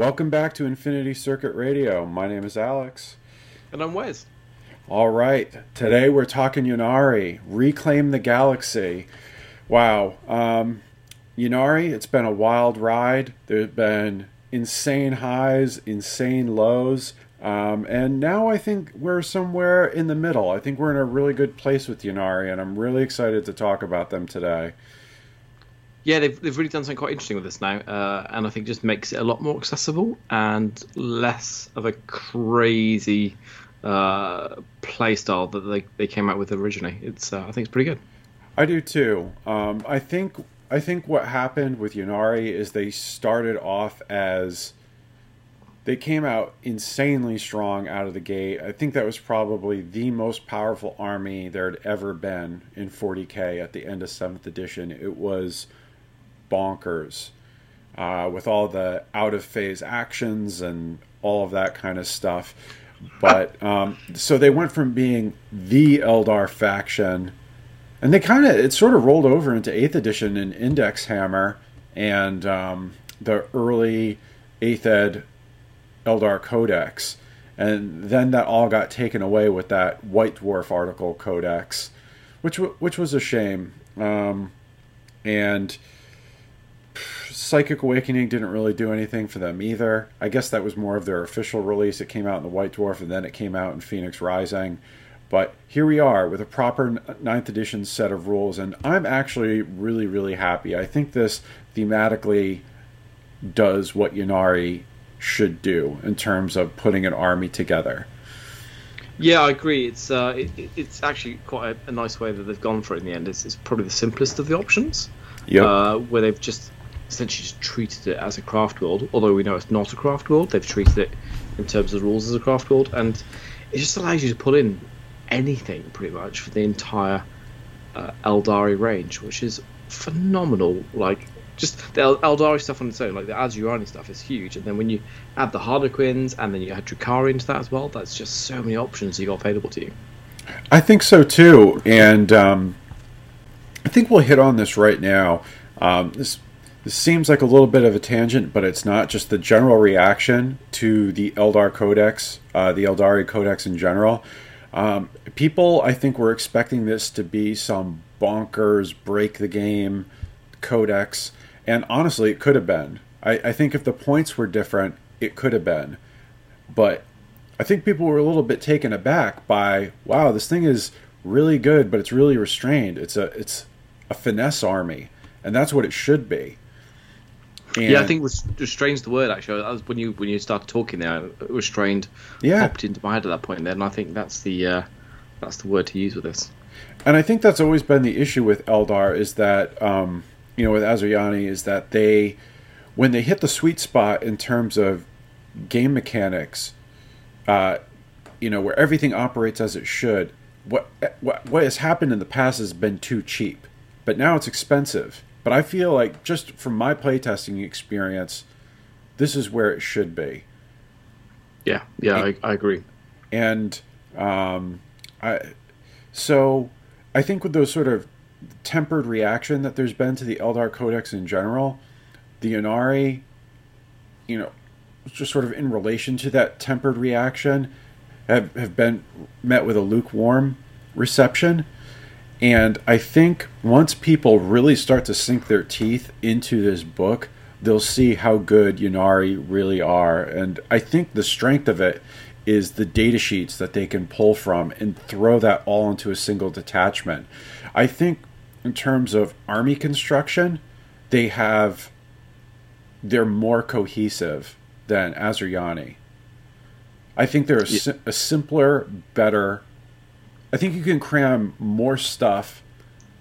Welcome back to Infinity Circuit Radio. My name is Alex. And I'm Wes. All right. Today we're talking Ynnari, Reclaim the Galaxy. Wow. Um, Ynnari, it's been a wild ride. There have been insane highs, insane lows. Um, and now I think we're somewhere in the middle. I think we're in a really good place with Ynnari, and I'm really excited to talk about them today. Yeah, they've, they've really done something quite interesting with this now, uh, and I think just makes it a lot more accessible and less of a crazy uh, play style that they, they came out with originally. It's uh, I think it's pretty good. I do too. Um, I think I think what happened with Ynnari is they started off as they came out insanely strong out of the gate. I think that was probably the most powerful army there had ever been in 40k at the end of seventh edition. It was bonkers uh, with all the out of phase actions and all of that kind of stuff. But um, so they went from being the Eldar faction, and they kind of it sort of rolled over into Eighth Edition and Index Hammer and um, the early Eighth Ed Eldar Codex, and then that all got taken away with that White Dwarf article Codex, which which was a shame. Um, and Psychic Awakening didn't really do anything for them either. I guess that was more of their official release. It came out in the White Dwarf and then it came out in Phoenix Rising. But here we are with a proper ninth edition set of rules, and I'm actually really, really happy. I think this thematically does what Ynnari should do in terms of putting an army together. Yeah, I agree. It's uh, it, it's actually quite a, a, nice way that they've gone for it in the end. It's, it's probably the simplest of the options. Yeah. Uh, where they've just essentially just treated it as a craft world, although we know it's not a craft world. They've treated it in terms of rules as a craft world, and it just allows you to put in anything pretty much for the entire uh, Aeldari range, which is phenomenal. Like just the Aeldari stuff on its own, like the Asuryani stuff, is huge. And then when you add the Harlequins and then you add Drukhari into that as well, that's just so many options you got available to you. I think so too, and um, I think we'll hit on this right now. Um, this this seems like a little bit of a tangent, but it's not. Just the general reaction to the Eldar Codex, uh, the Aeldari Codex in general. Um, people, I think, were expecting this to be some bonkers break the game codex, and honestly, it could have been. I, I think if the points were different, it could have been. But I think people were a little bit taken aback by, wow, this thing is really good, but it's really restrained. It's a it's a finesse army, and that's what it should be. And yeah, I think was restrained's the word actually. That was when you when you started talking there, restrained yeah. popped into my head at that point. Then I think that's the uh, that's the word to use with this. And I think that's always been the issue with Eldar is that um, you know with Asuryani is that they when they hit the sweet spot in terms of game mechanics, uh, you know where everything operates as it should. What what what has happened in the past has been too cheap, but now it's expensive but I feel like just from my playtesting experience, this is where it should be. Yeah, yeah, and, I, I, agree. And um, I, so I think with those sort of tempered reaction that there's been to the Eldar Codex in general, the Ynnari, you know, just sort of in relation to that tempered reaction, have, have been met with a lukewarm reception. And I think once people really start to sink their teeth into this book, they'll see how good Ynnari really are. And I think the strength of it is the data sheets that they can pull from and throw that all into a single detachment. I think in terms of army construction, they have they're more cohesive than Asuryani. I think they're a, yeah. a simpler, better I think you can cram more stuff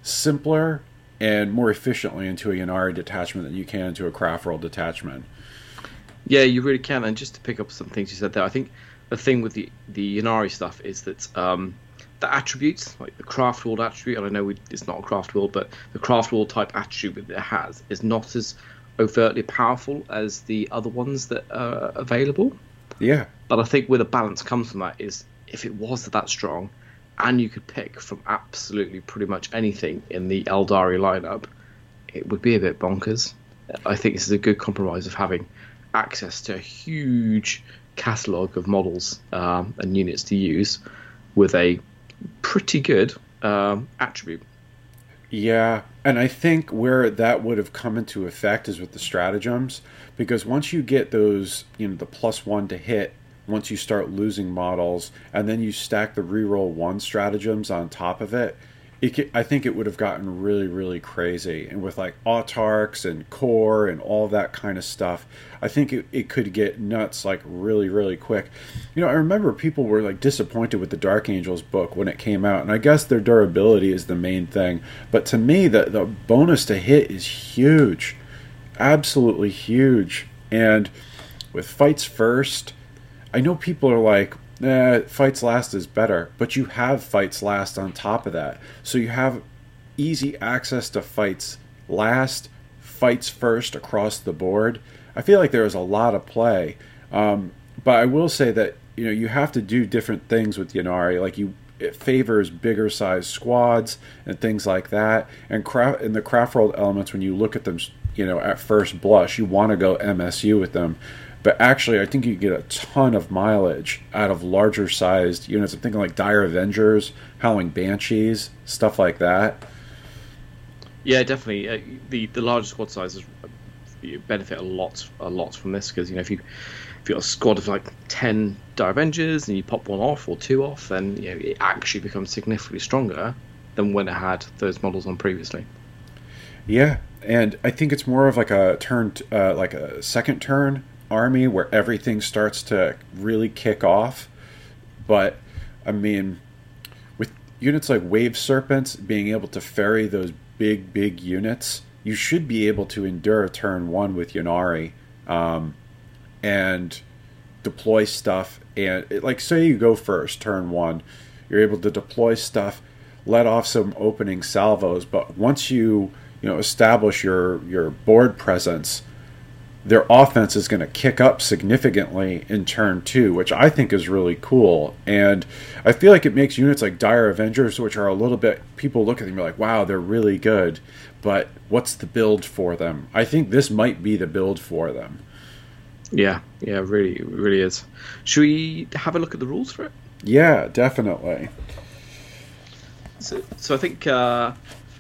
simpler and more efficiently into a Ynnari detachment than you can into a craft world detachment. Yeah, you really can. And just to pick up some things you said there, I think the thing with the the Ynnari stuff is that um, the attributes, like the craft world attribute, and I know we, it's not a craft world, but the craft world type attribute that it has is not as overtly powerful as the other ones that are available. Yeah. But I think where the balance comes from that is if it was that strong, and you could pick from absolutely pretty much anything in the Aeldari lineup, it would be a bit bonkers. I think this is a good compromise of having access to a huge catalog of models um, and units to use with a pretty good um, attribute. Yeah, and I think where that would have come into effect is with the stratagems, because once you get those, you know, the plus one to hit, once you start losing models, and then you stack the reroll one stratagems on top of it, it could, I think it would have gotten really, really crazy. And with like autarchs and core and all that kind of stuff, I think it, it could get nuts like really, really quick. You know, I remember people were like disappointed with the Dark Angels book when it came out, and I guess their durability is the main thing. But to me, the, the bonus to hit is huge, absolutely huge. And with fights first, I know people are like, eh, fights last is better, but you have fights last on top of that. So you have easy access to fights last, fights first across the board. I feel like there is a lot of play. Um, but I will say that you know you have to do different things with Ynnari. Like you, it favors bigger size squads and things like that. And craft in the craft world elements, when you look at them, you know at first blush, you want to go MSU with them. But actually, I think you get a ton of mileage out of larger sized units. I'm thinking like Dire Avengers, Howling Banshees, stuff like that. Yeah, definitely. Uh, the the larger squad sizes benefit a lot a lot from this because you know if you if you've got a squad of like 10 Dire Avengers and you pop one off or two off, then you know it actually becomes significantly stronger than when it had those models on previously. Yeah, and I think it's more of like a turn, uh, like a second turn army where everything starts to really kick off. But I mean, with units like Wave Serpents being able to ferry those big, big units, you should be able to endure turn one with Ynnari um, and deploy stuff. And it, like, say you go first, turn one, you're able to deploy stuff, let off some opening salvos. But once you you know establish your your board presence their offense is going to kick up significantly in turn two, which I think is really cool. And I feel like it makes units like Dire Avengers, which are a little bit, people look at them and be like, wow, they're really good. But what's the build for them? I think this might be the build for them. Yeah, yeah, really, really is. Should we have a look at the rules for it? Yeah, definitely. So, so I think uh,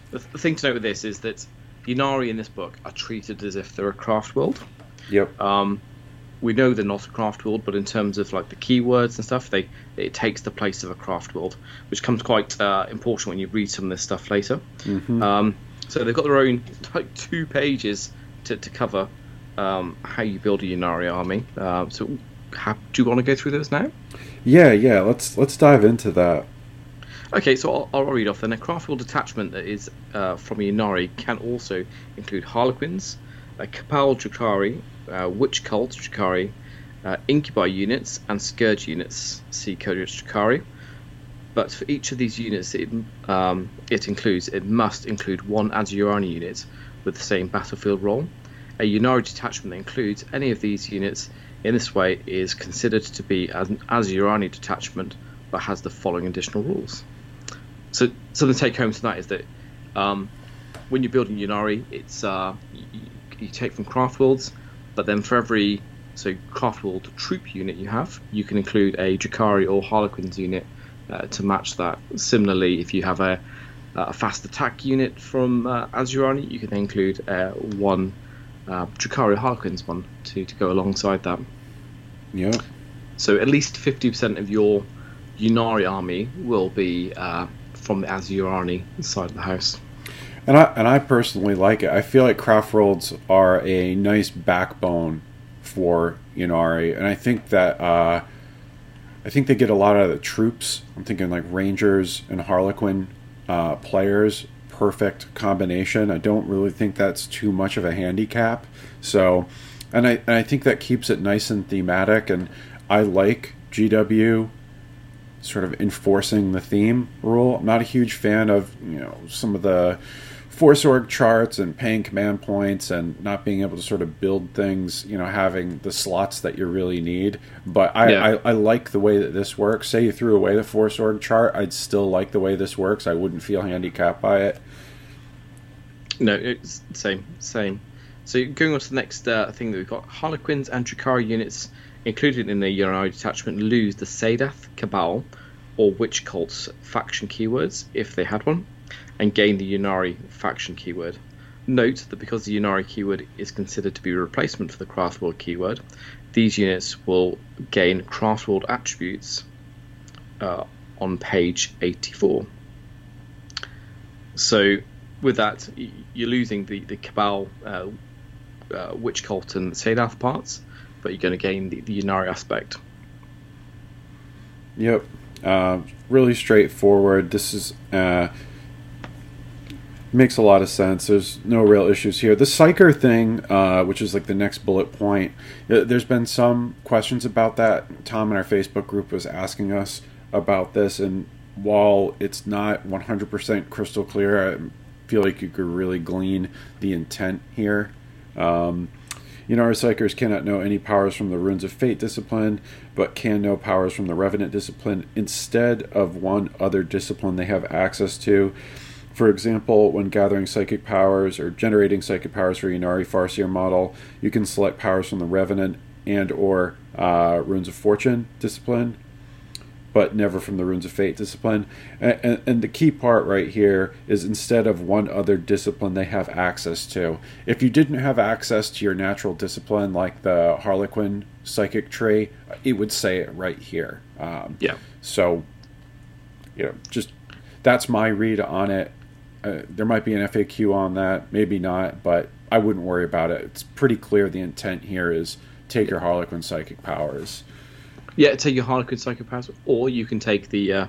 the, the thing to note with this is that Ynnari in this book are treated as if they're a craft world. Yep. Um, we know they're not a craft world, but in terms of like the keywords and stuff, they it takes the place of a craft world, which comes quite uh, important when you read some of this stuff later. Mm-hmm. Um, so they've got their own like two pages to, to cover um, how you build a Ynnari army. Uh, so, do you want to go through those now? Yeah, yeah. Let's let's dive into that. Okay, so I'll, I'll read off then. A craftable detachment that is uh, from Ynnari can also include Harlequins, uh, Cabal Drukhari, uh, Witch Cult Drukhari, uh, Incubi units, and Scourge units. See Codex Drukhari. But for each of these units, it, um, it includes it must include one Asuryani unit with the same battlefield role. A Ynnari detachment that includes any of these units in this way is considered to be an Asuryani detachment, but has the following additional rules. So, so the take home tonight is that um, when you're building Ynnari, it's uh, you, you, take from craft worlds, but then for every so craft world troop unit you have, you can include a Drukhari or Harlequins unit uh, to match that. Similarly, if you have a, a fast attack unit from uh, Asuryani, you can include uh, one uh, Harlequins one to, to go alongside that. Yeah. So at least 50% of your Ynnari army will be uh, from the Asuryani side of the house. And I and I personally like it. I feel like craft worlds are a nice backbone for Ynnari, and I think that uh, I think they get a lot of the troops. I'm thinking like Rangers and Harlequin uh, players. Perfect combination. I don't really think that's too much of a handicap. So, and I and I think that keeps it nice and thematic. And I like GW sort of enforcing the theme rule. I'm not a huge fan of you know some of the force org charts and paying command points and not being able to sort of build things, you know, having the slots that you really need. But I, yeah. I, I, like the way that this works. Say you threw away the force org chart, I'd still like the way this works. I wouldn't feel handicapped by it. No, it's same, same. So going on to the next uh, thing that we've got, Harlequins and Drukhari units included in the Ynnari detachment lose the Saedath, Cabal, or Witch Cults faction keywords if they had one, and gain the Ynnari faction keyword. Note that because the Ynnari keyword is considered to be a replacement for the Craftworld keyword, these units will gain Craftworld attributes uh, on page 84. So, with that, you're losing the, the Cabal, uh, uh, Witch Cult, and Saedath parts, but you're going to gain the, the Ynnari aspect. Yep. Uh, really straightforward. This is uh, makes a lot of sense. There's no real issues here. The psyker thing, uh, which is like the next bullet point, there's been some questions about that. Tom in our Facebook group was asking us about this, and while it's not 100% crystal clear, I feel like you could really glean the intent here. Um, you know, our psykers cannot know any powers from the Runes of Fate discipline, but can know powers from the Revenant discipline instead of one other discipline they have access to. For example, when gathering psychic powers or generating psychic powers for Ynnari Farseer model, you can select powers from the Revenant and or uh, Runes of Fortune discipline but never from the Runes of Fate discipline. And, and, and, the key part right here is instead of one other discipline they have access to. If you didn't have access to your natural discipline, like the Harlequin psychic tree, it would say it right here. Um, yeah. So, you know, just that's my read on it. Uh, there might be an FAQ on that, maybe not, but I wouldn't worry about it. It's pretty clear the intent here is take your Harlequin psychic powers. Yeah, take your Harlequin psychic powers, or you can take the uh,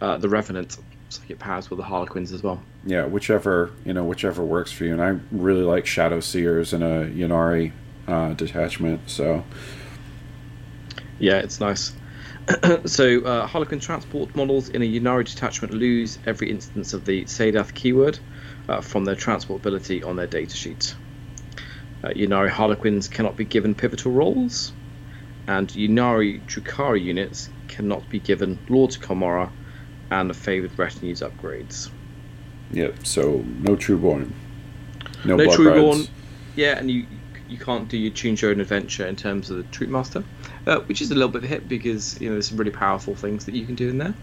uh, the Revenant psychic powers with the Harlequins as well. Yeah, whichever you know, whichever works for you. And I really like Shadow Seers and a Ynnari uh, detachment. So yeah, it's nice. so uh, Harlequin transport models in a Ynnari detachment lose every instance of the Saedath keyword uh, from their transport ability on their datasheet. Uh, Ynnari Harlequins cannot be given pivotal roles and Ynnari Drukhari units cannot be given Lords of Commorragh and the favoured retinues upgrades. Yep, so no Trueborn. No, no Trueborn. Yeah, and you you can't do your choose your own adventure in terms of the Troop Master, uh, which is a little bit of a hit because you know there's some really powerful things that you can do in there.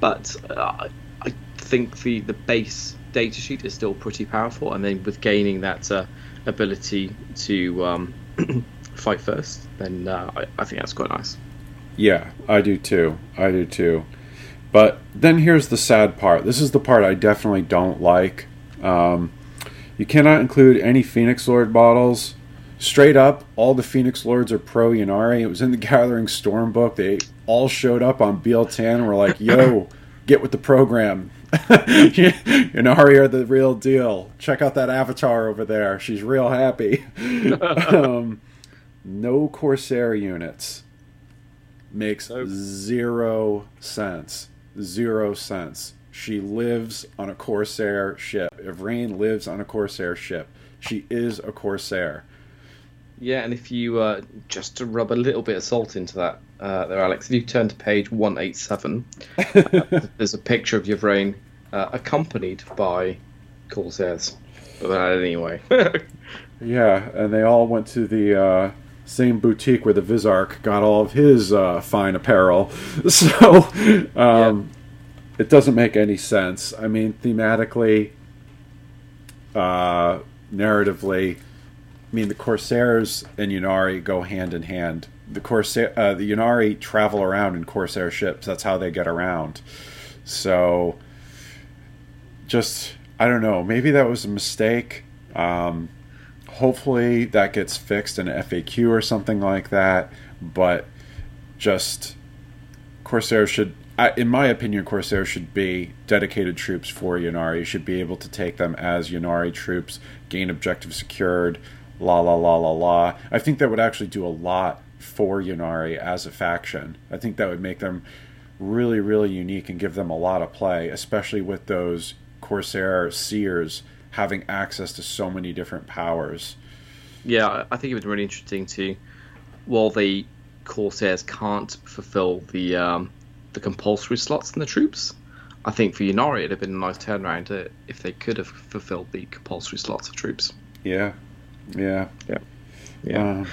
But uh, I think the the base data sheet is still pretty powerful, and then with gaining that uh, ability to um, fight first, then uh, I, I think that's quite nice. Yeah, I do too. I do too. But then here's the sad part. This is the part I definitely don't like. Um, you cannot include any Phoenix Lord models. Straight up, all the Phoenix Lords are pro Ynnari. It was in the Gathering Storm book. They all showed up on Biel-Tan and were like, yo, get with the program. Ynnari are the real deal. Check out that avatar over there. She's real happy. um, no Corsair units makes nope. zero sense. Zero sense. She lives on a Corsair ship. Yvraine lives on a Corsair ship. She is a Corsair. Yeah, and if you uh, just to rub a little bit of salt into that, uh, there, Alex, if you turn to page one eight seven, uh, there's a picture of Yvraine uh, accompanied by Corsairs. But anyway. yeah, and they all went to the uh, same boutique where the Visarch got all of his uh, fine apparel. So um, yeah. it doesn't make any sense. I mean, thematically, uh, narratively, I mean, the Corsairs and Ynnari go hand in hand. The Corsair, uh, the Ynnari travel around in Corsair ships. That's how they get around. So, just I don't know. Maybe that was a mistake. Um, hopefully that gets fixed in FAQ or something like that. But just Corsair should, in my opinion, Corsair should be dedicated troops for Ynnari. You should be able to take them as Ynnari troops, gain objective secured, la la la la la. I think that would actually do a lot for Ynnari as a faction. I think that would make them really, really unique and give them a lot of play, especially with those Corsair seers having access to so many different powers. Yeah, I think it would be really interesting to, while the Corsairs can't fulfill the um, the compulsory slots in the troops, I think for Ynnari it'd have been a nice turnaround if they could have fulfilled the compulsory slots of troops. Yeah, Yeah. Yeah. Yeah. Uh,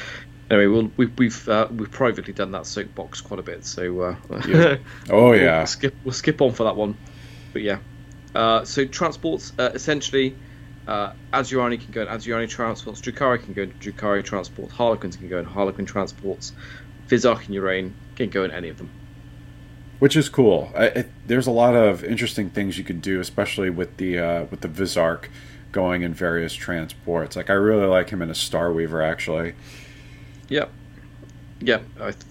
anyway, we'll, we've we've uh, we've privately done that soapbox quite a bit, so uh, Yeah. oh we'll yeah. skip we'll skip on for that one. But yeah, uh, so transports uh, essentially. Uh, Asuryani can go in Asuryani transports, Drukhari can go in Drukhari transports, Harlequins can go in Harlequin transports, Visarch and Yvraine can go in any of them. which is cool. I, it, there's a lot of interesting things you can do, especially with the uh, with the Visarch going in various transports. Like I really like him in a Star Weaver actually. Yep. Yeah,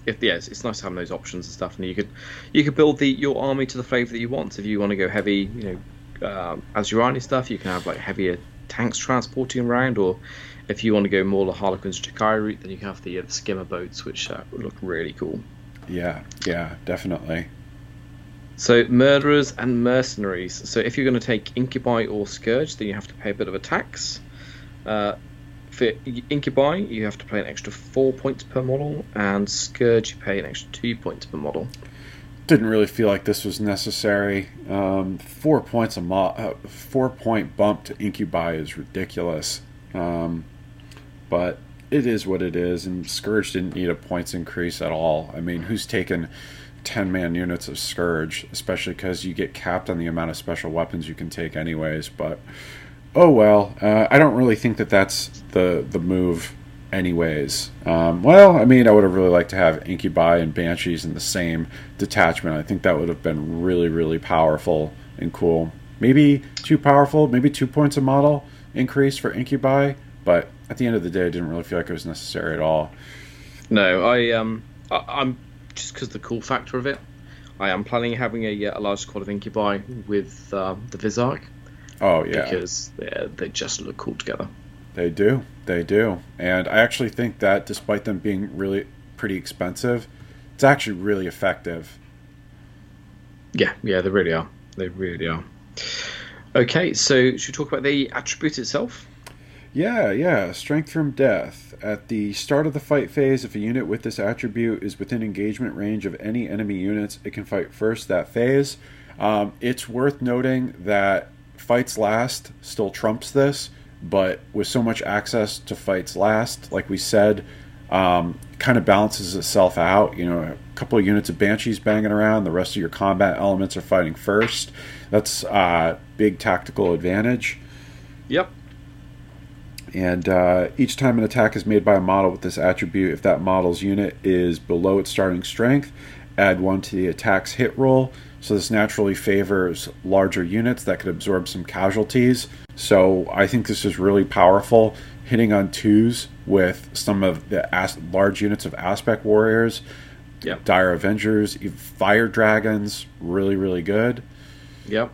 if, yeah, it's, it's nice having those options and stuff, and you could you could build the your army to the flavour that you want. If you want to go heavy, you know, um, Asuryani stuff, you can have like heavier tanks transporting around, or if you want to go more the Harlequins Jakai route, then you can have the, uh, the skimmer boats, which uh, would look really cool. Yeah, yeah, definitely. So murderers and mercenaries. So if you're going to take incubi or scourge, then you have to pay a bit of a tax. Uh, for incubi, you have to pay an extra four points per model, and scourge you pay an extra two points per model. Didn't really feel like this was necessary. Um, four points a mo- uh, four point bump to incubi is ridiculous. Um, but it is what it is, and Scourge didn't need a points increase at all. I mean, who's taken 10 man units of Scourge, especially because you get capped on the amount of special weapons you can take, anyways. But oh well, uh, I don't really think that that's the, the move, anyways. Um, well, I mean, I would have really liked to have Incubi and Banshees in the same detachment. I think that would have been really, really powerful and cool. Maybe too powerful, maybe two points a model increase for Incubi, but at the end of the day, I didn't really feel like it was necessary at all. No, I um, I, I'm just because the cool factor of it. I am planning having a, uh, a large squad of incubi with um, the Visarch Oh yeah, because they they just look cool together. they do, they do, and I actually think that despite them being really pretty expensive, it's actually really effective. Yeah, yeah, they really are. They really are. Okay, so should we talk about the attribute itself? Yeah, yeah. Strength from death. At the start of the fight phase, if a unit with this attribute is within engagement range of any enemy units, it can fight first that phase. Um, it's worth noting that fights last still trumps this, but with so much access to fights last, like we said, um, kind of balances itself out. You know, a couple of units of banshees banging around, the rest of your combat elements are fighting first. That's uh, big tactical advantage. Yep. And uh, each time an attack is made by a model with this attribute, if that model's unit is below its starting strength, add one to the attack's hit roll. So this naturally favors larger units that could absorb some casualties. So I think this is really powerful. Hitting on twos with some of the as- large units of aspect warriors, Yep. dire avengers, fire dragons, really really good. Yep.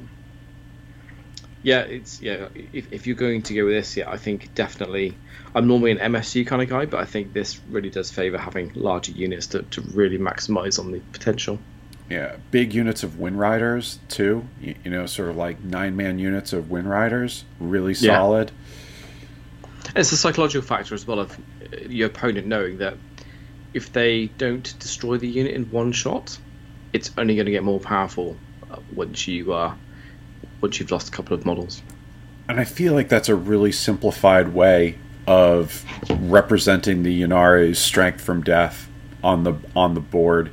Yeah, it's yeah. If, if you're going to go with this, yeah, I think definitely. I'm normally an MSU kind of guy, but I think this really does favour having larger units to, to really maximise on the potential. Yeah, big units of Wind Riders too. You, you know, sort of like nine man units of Wind Riders, really solid. Yeah. It's a psychological factor as well of uh, your opponent knowing that if they don't destroy the unit in one shot, it's only going to get more powerful uh, once you uh, once you've lost a couple of models. And I feel like that's a really simplified way of representing the Ynnari's strength from death on the on the board.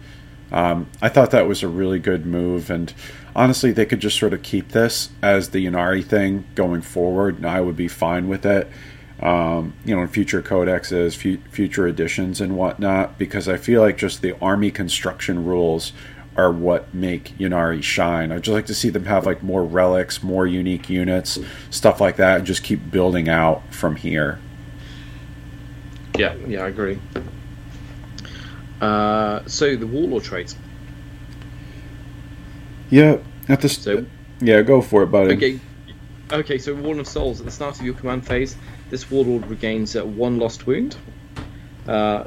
Um, I thought that was a really good move, and honestly, they could just sort of keep this as the Ynnari thing going forward, and I would be fine with it. Um, you know, in future codexes, fu- future editions, and whatnot, because I feel like just the army construction rules are what make Ynnari shine. I'd just like to see them have like more relics, more unique units, stuff like that, and just keep building out from here. Yeah, yeah, I agree. Uh, so the warlord traits. Yeah, at the st- So yeah, go for it, buddy. Okay. Okay, so Warden of Souls, at the start of your command phase, this Warlord regains uh, one lost wound, uh,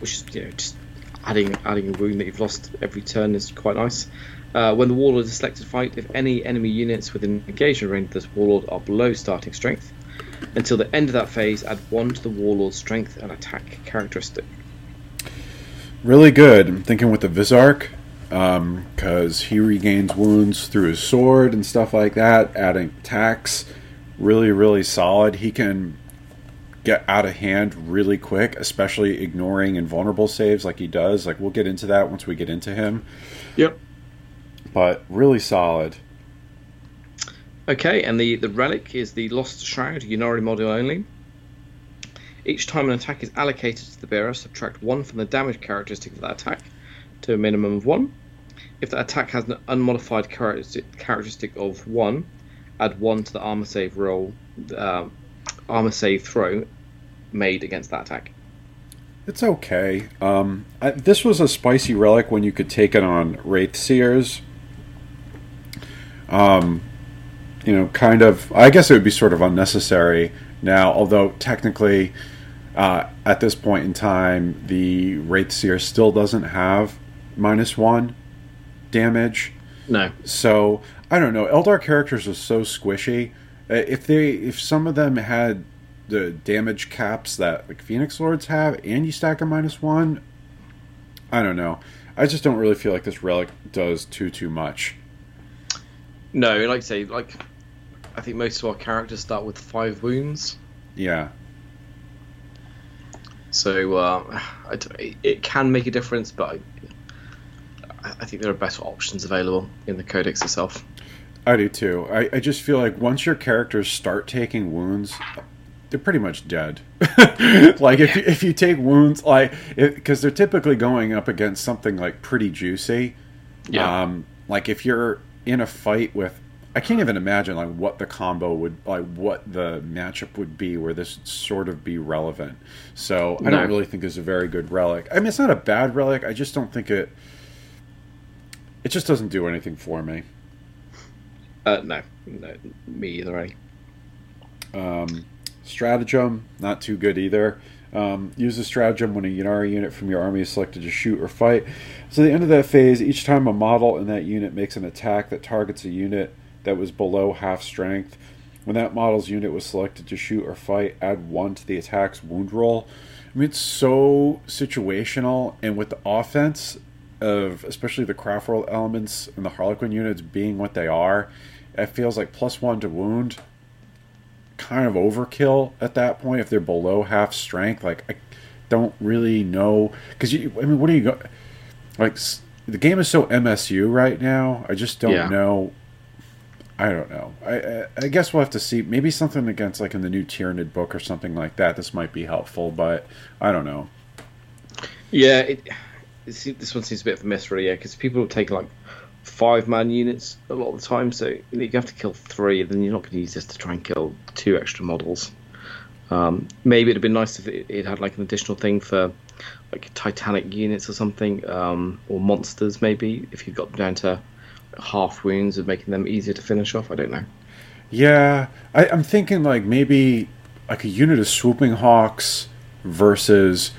which is, you know, just adding adding a wound that you've lost every turn is quite nice. Uh, when the Warlord is selected fight, if any enemy units within engagement range of this Warlord are below starting strength, until the end of that phase, add one to the Warlord's strength and attack characteristic. Really good. I'm thinking with the Visarch, because he regains wounds through his sword and stuff like that, adding attacks. Really, really solid. He can get out of hand really quick, especially ignoring invulnerable saves like he does. Like we'll get into that once we get into him. Yep. But really solid. Okay, and the, the relic is the Lost Shroud, Ynnari module only. Each time an attack is allocated to the bearer, subtract one from the damage characteristic of that attack to a minimum of one. If the attack has an unmodified characteristic, characteristic of one, add one to the armor save roll, uh, armor save throw made against that attack. It's okay. Um, I, this was a spicy relic when you could take it on Wraith Seers. Um, you know, kind of. I guess it would be sort of unnecessary now, although technically, uh, at this point in time, the Wraith Seer still doesn't have minus one damage. No. So I don't know. Eldar characters are so squishy. Uh, If they, if some of them had the damage caps that like Phoenix Lords have, and you stack a minus one, I don't know. I just don't really feel like this relic does too too much. No, like I say, like I think most of our characters start with five wounds, Yeah, so uh, I d- it- it can make a difference, but I, I think there are better options available in the codex itself. I do too. I, I just feel like once your characters start taking wounds, they're pretty much dead. like if you, if you take wounds, like because they're typically going up against something like pretty juicy. Yeah. Um, like if you're in a fight with, I can't even imagine like what the combo would like, what the matchup would be where this would sort of be relevant. So I No. don't really think it's a very good relic. I mean, it's not a bad relic. I just don't think it. It just doesn't do anything for me. Uh, no, no, me either. Eh? Um, stratagem, not too good either. Um, use a stratagem when a unit from your army is selected to shoot or fight. So, at the end of that phase, each time a model in that unit makes an attack that targets a unit that was below half strength, when that model's unit was selected to shoot or fight, add one to the attack's wound roll. I mean, it's so situational, and with the offense of especially the craft roll elements and the Harlequin units being what they are, it feels like plus one to wound kind of overkill at that point if they're below half strength. Like I don't really know because you. I mean, what are you go? Like the game is so MSU right now. I just don't Yeah. know. I don't know. I, I guess we'll have to see. Maybe something against like in the new Tyranid book or something like that. This might be helpful, but I don't know. Yeah, it, this one seems a bit of a mess, really. Yeah, because people take like five man units a lot of the time, so you have to kill three. Then you're not going to use this to try and kill two extra models. Um, maybe it'd have been nice if it, it had like an additional thing for like Titanic units or something, um, or monsters. Maybe if you got them down to half wounds and making them easier to finish off. I don't know. Yeah, I, I'm thinking like maybe like a unit of swooping hawks versus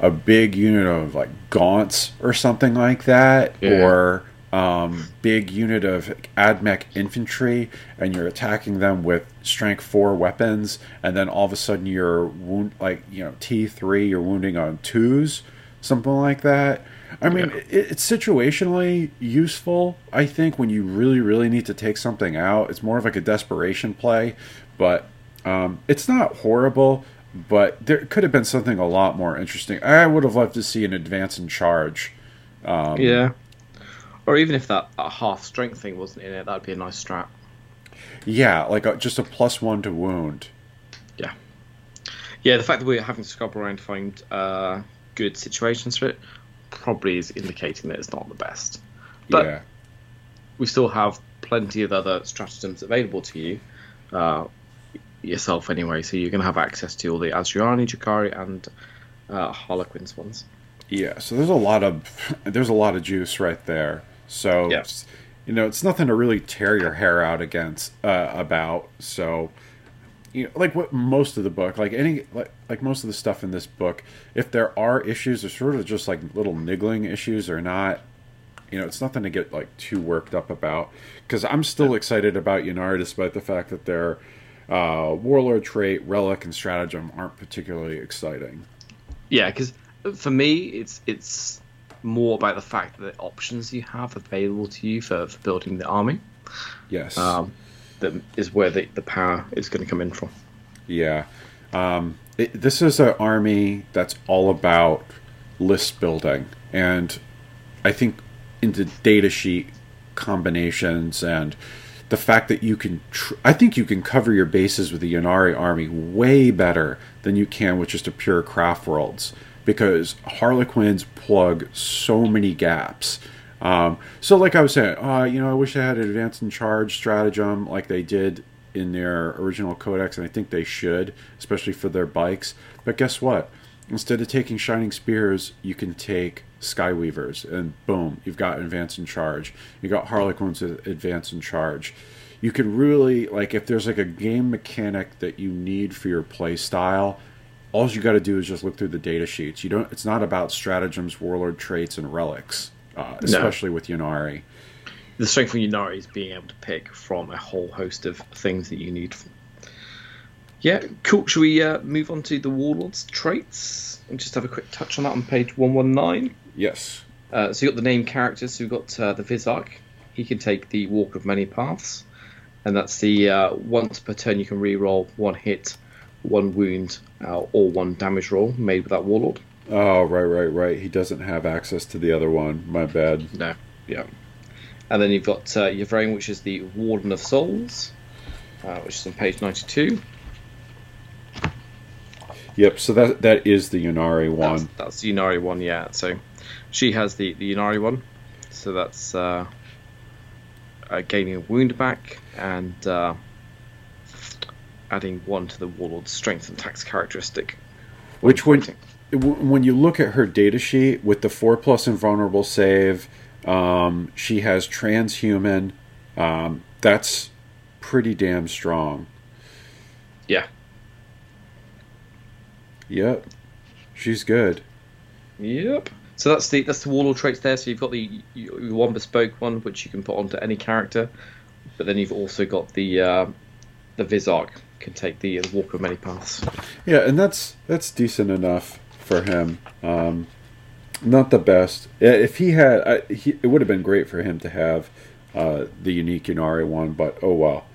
a big unit of like gaunts or something like that, Yeah. or um, big unit of admech infantry, and you're attacking them with strength four weapons, and then all of a sudden you're wound like you know T three, you're wounding on twos, something like that. I mean, Yeah. it, it's situationally useful. I think when you really, really need to take something out, it's more of like a desperation play. But um, it's not horrible. But there could have been something a lot more interesting. I would have loved to see an advance in charge. Um, Yeah. Or even if that, that half strength thing wasn't in it, that'd be a nice strat. Yeah, like a, just a plus one to wound. Yeah. Yeah, the fact that we're having to scrub around to find uh, good situations for it probably is indicating that it's not the best. But yeah, we still have plenty of other stratagems available to you, uh, yourself anyway, so you're going to have access to all the Asuryani, Drukhari, and uh, Harlequins ones. yeah. So there's a lot of there's a lot of juice right there. So Yeah. you know, it's nothing to really tear your hair out against uh, about. So you know, like what most of the book, like any like like most of the stuff in this book, if there are issues, they're sort of just like little niggling issues or not. You know, it's nothing to get like too worked up about. Because I'm still excited about Ynnari, despite the fact that their uh, warlord trait, relic, and stratagem aren't particularly exciting. Yeah, because for me, it's it's more about the fact that the options you have available to you for, for building the army Yes. um, that is where the, the power is going to come in from. Yeah. Um, it, this is an army that's all about list building, and I think into data sheet combinations and the fact that you can, tr- I think you can cover your bases with the Ynnari army way better than you can with just a pure craft worlds because Harlequins plug so many gaps. Um, so, like I was saying, uh, you know, I wish they had an advance and charge stratagem like they did in their original codex, and I think they should, especially for their bikes. But guess what? Instead of taking shining spears, you can take Skyweavers, and boom, you've got advance and charge. You got Harlequins with advance and charge. You can really like if there's like a game mechanic that you need for your play style. All you got to do is just look through the data sheets. You don't. It's not about stratagems, warlord traits, and relics, uh, especially no. with Ynnari. The strength of Ynnari is being able to pick from a whole host of things that you need. Yeah, cool. Should we uh, move on to the warlord's traits and just have a quick touch on that on page one one nine? Yes. Uh, so you've got the name characters. So we've got uh, the Visarch. He can take the Walk of Many Paths, and that's the uh, once per turn you can re-roll one hit, one wound, uh, or one damage roll made with that Warlord. Oh right, right, right. He doesn't have access to the other one. My bad. No. Yeah. And then you've got uh, Yvraine, which is the Warden of Souls, uh, which is on page ninety-two. Yep. So that that is the Ynnari one. That's, that's the Ynnari one. Yeah. So she has the, the Ynnari one, so that's uh, uh, gaining a wound back and uh, adding one to the Warlord's strength and tax characteristic. Which when, when you look at her data sheet with the 4 plus invulnerable save, um, she has transhuman. Um, that's pretty damn strong. Yeah. Yep. She's good. Yep. So that's the that's the warlord traits there. So you've got the one bespoke one which you can put onto any character, but then you've also got the uh, the Visarch can take the, Walk of Many Paths. Yeah, and that's that's decent enough for him. Um, not the best. If he had, I, he, it would have been great for him to have uh, the unique Ynnari one, but oh well.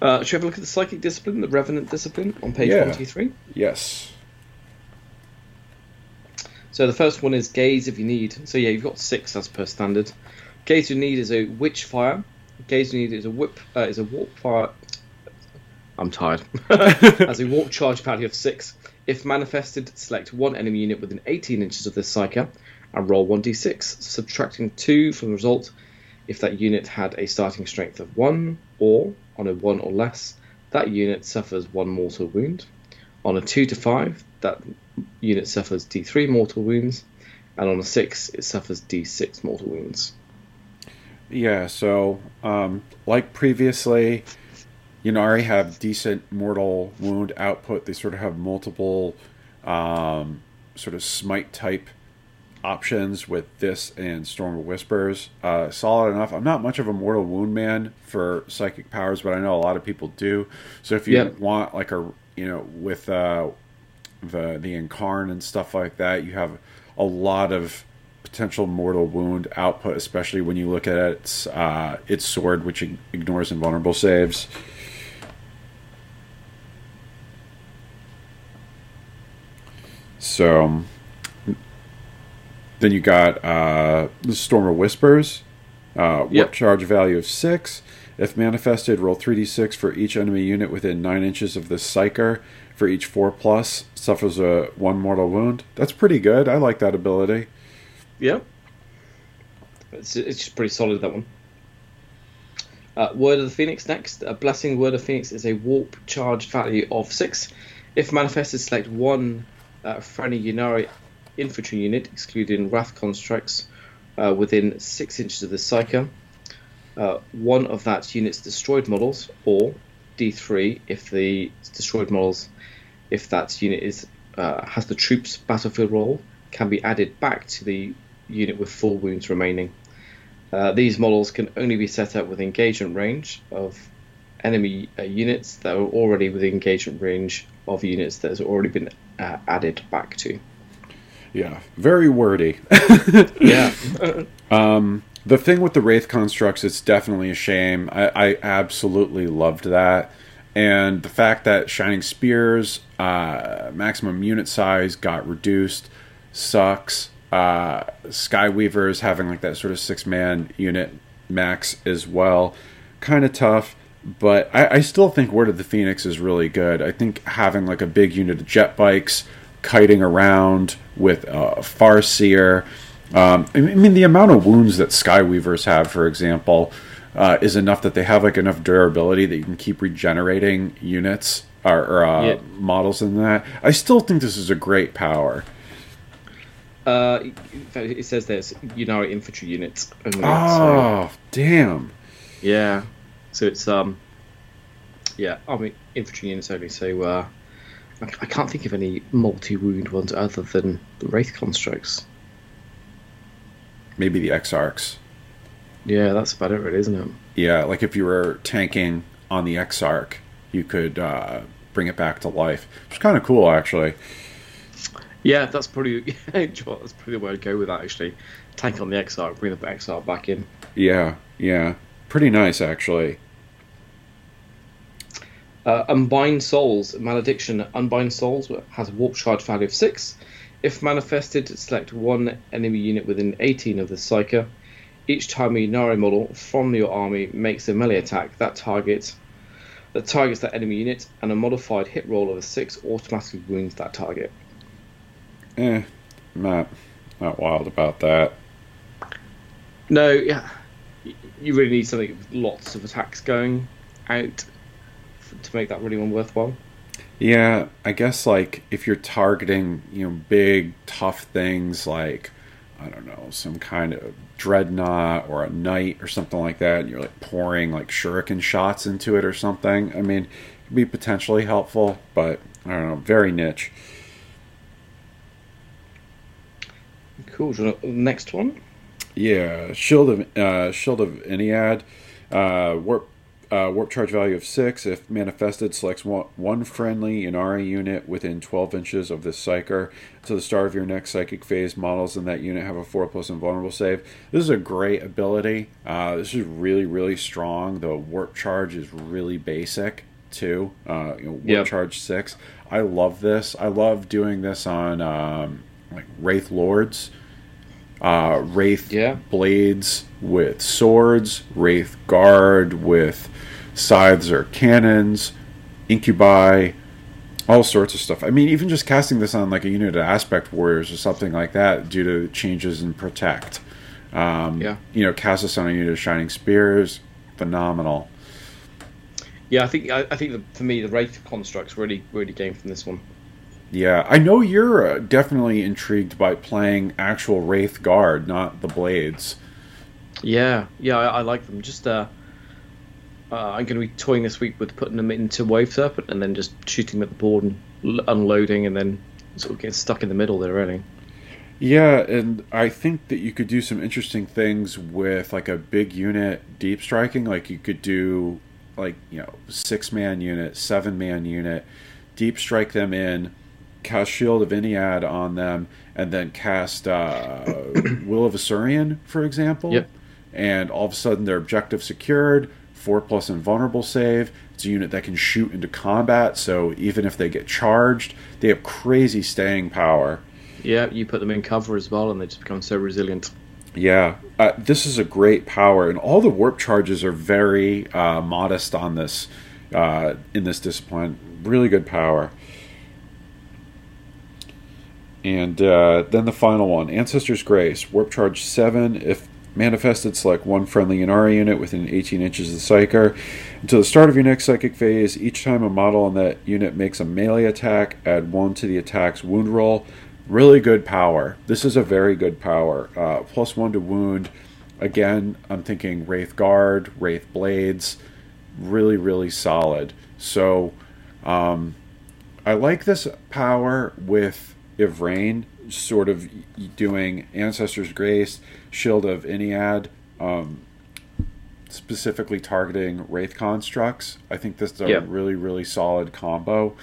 Uh, should we have a look at the psychic discipline, the revenant discipline, on page yeah. 23? Yes. So the first one is gaze of Ynnead. So yeah, you've got six as per standard. Gaze Ynnead is a witch fire. Gaze Ynnead is a whip uh, is a warp fire. I'm tired. as a warp charge value of six. If manifested, select one enemy unit within 18 inches of this psyker and roll 1d6, subtracting 2 from the result if that unit had a starting strength of 1, or on a 1 or less, that unit suffers 1 mortal wound. On a 2 to 5, that unit suffers D3 mortal wounds, and on a 6, it suffers D6 mortal wounds. Yeah, so um, like previously, Ynnari have decent mortal wound output. They sort of have multiple um, sort of smite type options with this and Storm of Whispers. Uh, solid enough. I'm not much of a mortal wound man for psychic powers, but I know a lot of people do. So if you yep. want like a you know with uh, the the Yncarne and stuff like that, you have a lot of potential mortal wound output, especially when you look at its uh, its sword, which ignores invulnerable saves. So then you got uh, the Storm of Whispers, uh, yep. charge value of six. If manifested, roll 3d6 for each enemy unit within 9 inches of the Psyker for each 4 plus suffers a 1 mortal wound. That's pretty good. I like that ability. Yeah. It's, it's just pretty solid, that one. Uh, Word of the Phoenix next. A Blessing Word of Phoenix is a warp charge value of 6. If manifested, select one uh, friendly Ynnari infantry unit, excluding Wraith constructs, uh, within 6 inches of the Psyker. Uh, one of that unit's destroyed models, or D3 if the destroyed models if that unit is uh, has the troops battlefield role, can be added back to the unit with full wounds remaining. Uh, these models can only be set up with engagement range of enemy uh, units that are already within engagement range of units that has already been uh, added back to. Yeah, very wordy. yeah. um, the thing with the Wraith constructs, it's definitely a shame. I, I absolutely loved that and the fact that Shining Spears uh, maximum unit size got reduced sucks. Uh, Skyweavers having like that sort of six man unit max as well, kind of tough. But I, I still think Word of the Phoenix is really good. I think having like a big unit of jet bikes kiting around with a Farseer. Um, I mean, the amount of wounds that Skyweavers have, for example, uh, is enough that they have like enough durability that you can keep regenerating units or, or uh, Yeah. models in that. I still think this is a great power. Uh, it says there's know, infantry units. Only, so, Oh, damn. yeah. So it's um, yeah, army infantry units only. So uh, I, I can't think of any multi-wound ones other than the wraith constructs. Maybe the Exarchs. Yeah, that's about it, really, isn't it? Yeah, like if you were tanking on the Exarch, you could uh, bring it back to life. It's kind of cool, actually. Yeah, that's probably that's probably the way I'd go with that. Actually, tank on the Exarch, bring the Exarch back in. Yeah, yeah. Pretty nice, actually. Uh, Unbind Souls, Malediction. Unbind Souls has a warp charge value of 6. If manifested, select one enemy unit within 18 of the Psyker. Each time a Ynnari model from your army makes a melee attack, that target that targets that enemy unit, and a modified hit roll of a 6 automatically wounds that target. Eh, not not wild about that. No, yeah, you really need something with lots of attacks going out to make that really one worthwhile. Yeah, I guess like if you're targeting, you know, big tough things like I don't know, some kind of dreadnought or a knight or something like that, and you're like pouring like shuriken shots into it or something. I mean, it could be potentially helpful, but I don't know, very niche. Cool. Do you want the next one? Yeah, Shield of uh, Shield of Ynnead, uh, warp uh, warp charge value of six. If manifested, selects one, one friendly Ynnari unit within 12 inches of this psyker. To the start of your next psychic phase, models in that unit have a four plus invulnerable save. This is a great ability. Uh, this is really really strong. The warp charge is really basic too. Uh, you know, warp Yep. charge six. I love this. I love doing this on um, like Wraith Lords uh, Wraith Yeah. blades with swords, Wraith guard with scythes or cannons, incubi, all sorts of stuff. I mean, even just casting this on like a unit of aspect warriors or something like that due to changes in protect. Um, Yeah. You know, cast this on a unit of shining spears, phenomenal. Yeah, I think I, I think the, for me the wraith constructs really really game from this one. Yeah, I know you're uh, definitely intrigued by playing actual Wraith guard, not the blades. Yeah, yeah, I, I like them. Just uh, uh, I'm going to be toying this week with putting them into wave serpent and then just shooting them at the board and l- unloading and then sort of getting stuck in the middle there. Really. Yeah, and I think that you could do some interesting things with like a big unit deep striking. Like you could do like, you know, six man unit, seven man unit, deep strike them in, cast Shield of Ynnead on them, and then cast uh, Will of Asuryan, for example. Yep. And all of a sudden their objective secured, four plus invulnerable save. It's a unit that can shoot into combat, so even if they get charged, they have crazy staying power. Yeah, you put them in cover as well, and they just become so resilient. Yeah, uh, this is a great power, and all the warp charges are very uh, modest on this uh, in this discipline. Really good power. And uh, then the final one, Ancestor's Grace, warp charge seven. If manifested, select one friendly Ynnari unit within 18 inches of the Psyker. Until the start of your next psychic phase, each time a model on that unit makes a melee attack, add one to the attack's wound roll. Really good power. This is a very good power. Uh, plus one to wound. Again, I'm thinking Wraith Guard, Wraith Blades. Really, really solid. So, um, I like this power with Yvraine, sort of doing Ancestor's Grace, Shield of Ynnead, um, specifically targeting Wraith constructs. I think this is a Yeah. really, really solid combo.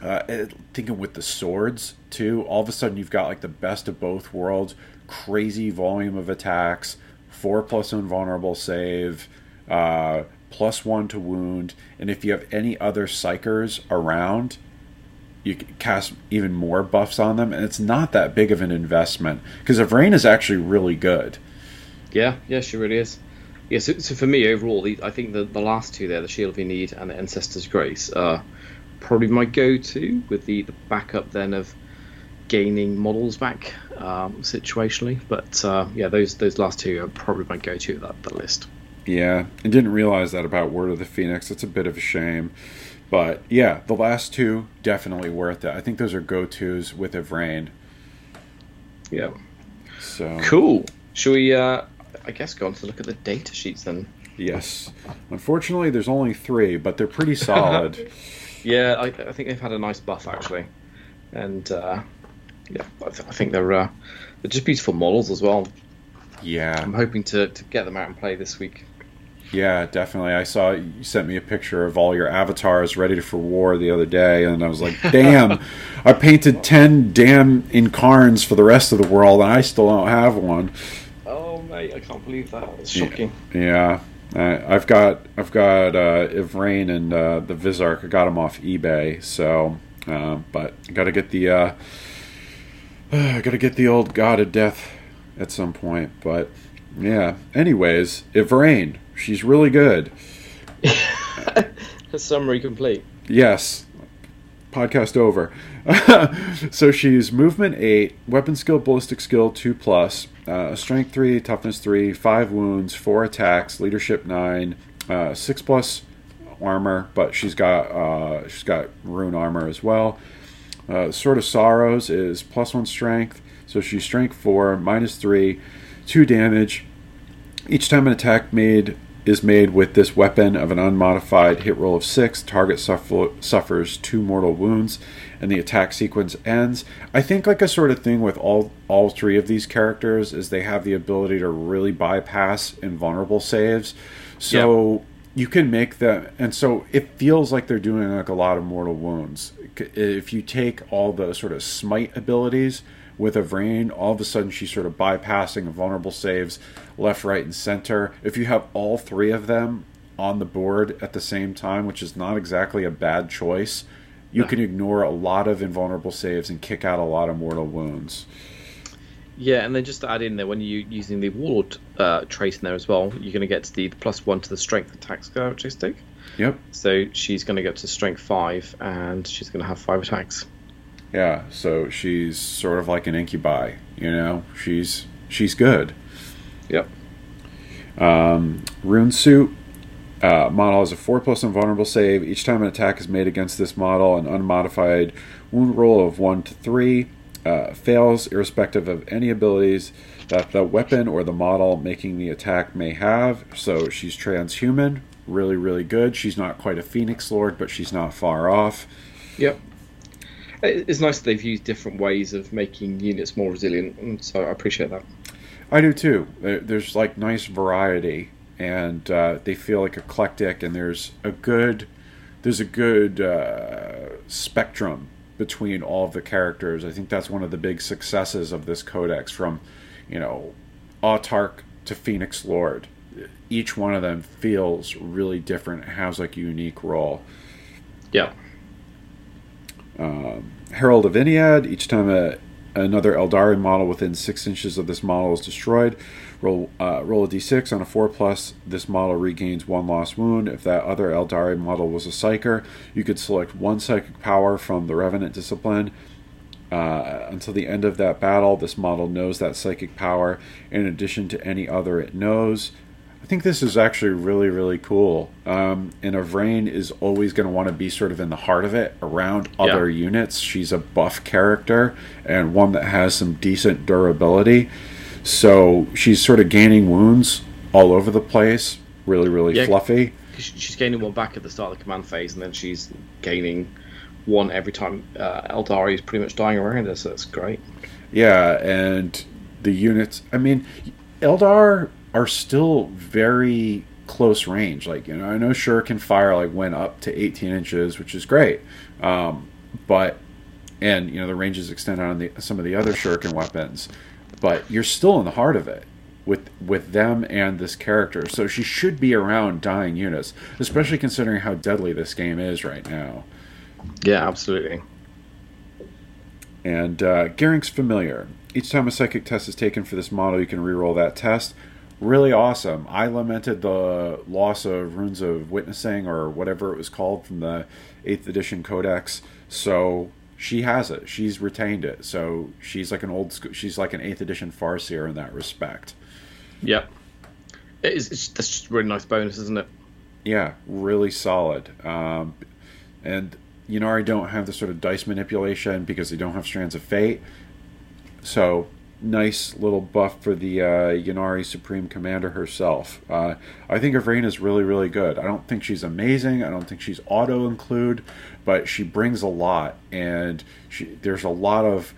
Uh, thinking with the swords too, all of a sudden you've got like the best of both worlds. Crazy volume of attacks, four plus invulnerable save, uh, plus one to wound, and if you have any other psykers around, you cast even more buffs on them, and it's not that big of an investment because Yvraine is actually really good. Yeah, yeah, she really is. Yeah, so, so for me overall, the, I think the, the last two there, the Shield of Need and the Ancestor's Grace, are probably my go-to with the, the backup then of gaining models back um, situationally. But uh, yeah, those those last two are probably my go-to of that, that list. Yeah, I didn't realize that about Word of the Phoenix. It's a bit of a shame. But yeah, the last two definitely worth it. I think those are go-tos with Yvraine. Yeah. So cool. Should we? Uh, I guess go on to look at the data sheets then. Yes. Unfortunately, there's only three, but they're pretty solid. yeah, I, I, think they've had a nice buff actually, and uh, yeah, I, th- I, think they're uh, they're just beautiful models as well. Yeah. I'm hoping to, to get them out and play this week. Yeah, definitely. I saw you sent me a picture of all your avatars ready for war the other day, and I was like, "Damn, I painted ten damn Yncarnes for the rest of the world, and I still don't have one." Oh mate, I can't believe that. It's shocking. Yeah, uh, I've got I've got uh, Yvraine and uh, the Visarch. I got them off eBay, so uh, but I got to get the uh, I got to get the old God of Death at some point. But yeah. Anyways, Yvraine She's really good. Summary complete. Yes. Podcast over. so she's movement eight, weapon skill, ballistic skill two plus, uh, strength three, toughness three, five wounds, four attacks, leadership nine, uh, six plus armor, but she's got uh, she's got rune armor as well. Uh, Sword of Sorrows is plus one strength, so she's strength four, minus three, two damage. Each time an attack made is made with this weapon of an unmodified hit roll of six. Target suffer, suffers two mortal wounds, and the attack sequence ends. I think like a sort of thing with all all three of these characters is they have the ability to really bypass invulnerable saves. So yep. you can make them, and so it feels like they're doing like a lot of mortal wounds. If you take all the sort of smite abilities with Yvraine, all of a sudden she's sort of bypassing vulnerable saves left, right, and center. If you have all three of them on the board at the same time, which is not exactly a bad choice, you can ignore a lot of invulnerable saves and kick out a lot of mortal wounds. Yeah, and then just to add in there, when you're using the Warlord uh, trait in there as well, you're going to get to the plus one to the strength attack characteristic. Yep. So she's going to get to strength five, and she's going to have five attacks. Yeah, so she's sort of like an incubi, you know. She's she's good. Yep. Um, rune suit uh, model has a four plus invulnerable save. Each time an attack is made against this model, an unmodified wound roll of one to three uh, fails, irrespective of any abilities that the weapon or the model making the attack may have. So she's transhuman, really, really good. She's not quite a Phoenix Lord, but she's not far off. Yep it's nice that they've used different ways of making units more resilient, so I appreciate that. I do too. There's like nice variety, and uh, they feel like eclectic, and there's a good there's a good uh, spectrum between all of the characters. I think that's one of the big successes of this codex, from you know Autarch to Phoenix Lord. Each one of them feels really different, It has like a unique role. Yeah um, Herald of Ynnead. Each time a, another Aeldari model within six inches of this model is destroyed, roll uh, roll a d6 on a four plus. This model regains one lost wound. If that other Aeldari model was a Psyker, you could select one psychic power from the Revenant discipline. Uh, until the end of that battle, this model knows that psychic power in addition to any other it knows. I think this is actually really, really cool. Um, and Yvraine is always going to want to be sort of in the heart of it around other yeah. units. She's a buff character and one that has some decent durability. So she's sort of gaining wounds all over the place. Really, really yeah, fluffy. She's gaining one back at the start of the command phase, and then she's gaining one every time uh, Aeldari is pretty much dying around her. So that's great. Yeah, and the units. I mean, Eldar are still very close range. Like you know, I know Shuriken fire like went up to 18 inches, which is great, um, but and you know the ranges extend on the, some of the other Shuriken weapons, but you're still in the heart of it with with them and this character. So she should be around dying units, especially considering how deadly this game is right now. Yeah, absolutely. And uh, Gyrinx familiar. Each time a psychic test is taken for this model, you can reroll that test. Really awesome. I lamented the loss of Runes of Witnessing or whatever it was called from the 8th edition codex. So she has it. She's retained it. So she's like an old school, she's like an 8th edition Farseer in that respect. Yep. It is, it's, that's just a really nice bonus, isn't it? Yeah, really solid. Um, and Ynnari don't have the sort of dice manipulation because they don't have Strands of Fate. So, nice little buff for the uh, Ynnari Supreme Commander herself. Uh, I think Yvraine is really, really good. I don't think she's amazing. I don't think she's auto include, but she brings a lot, and she, there's a lot of.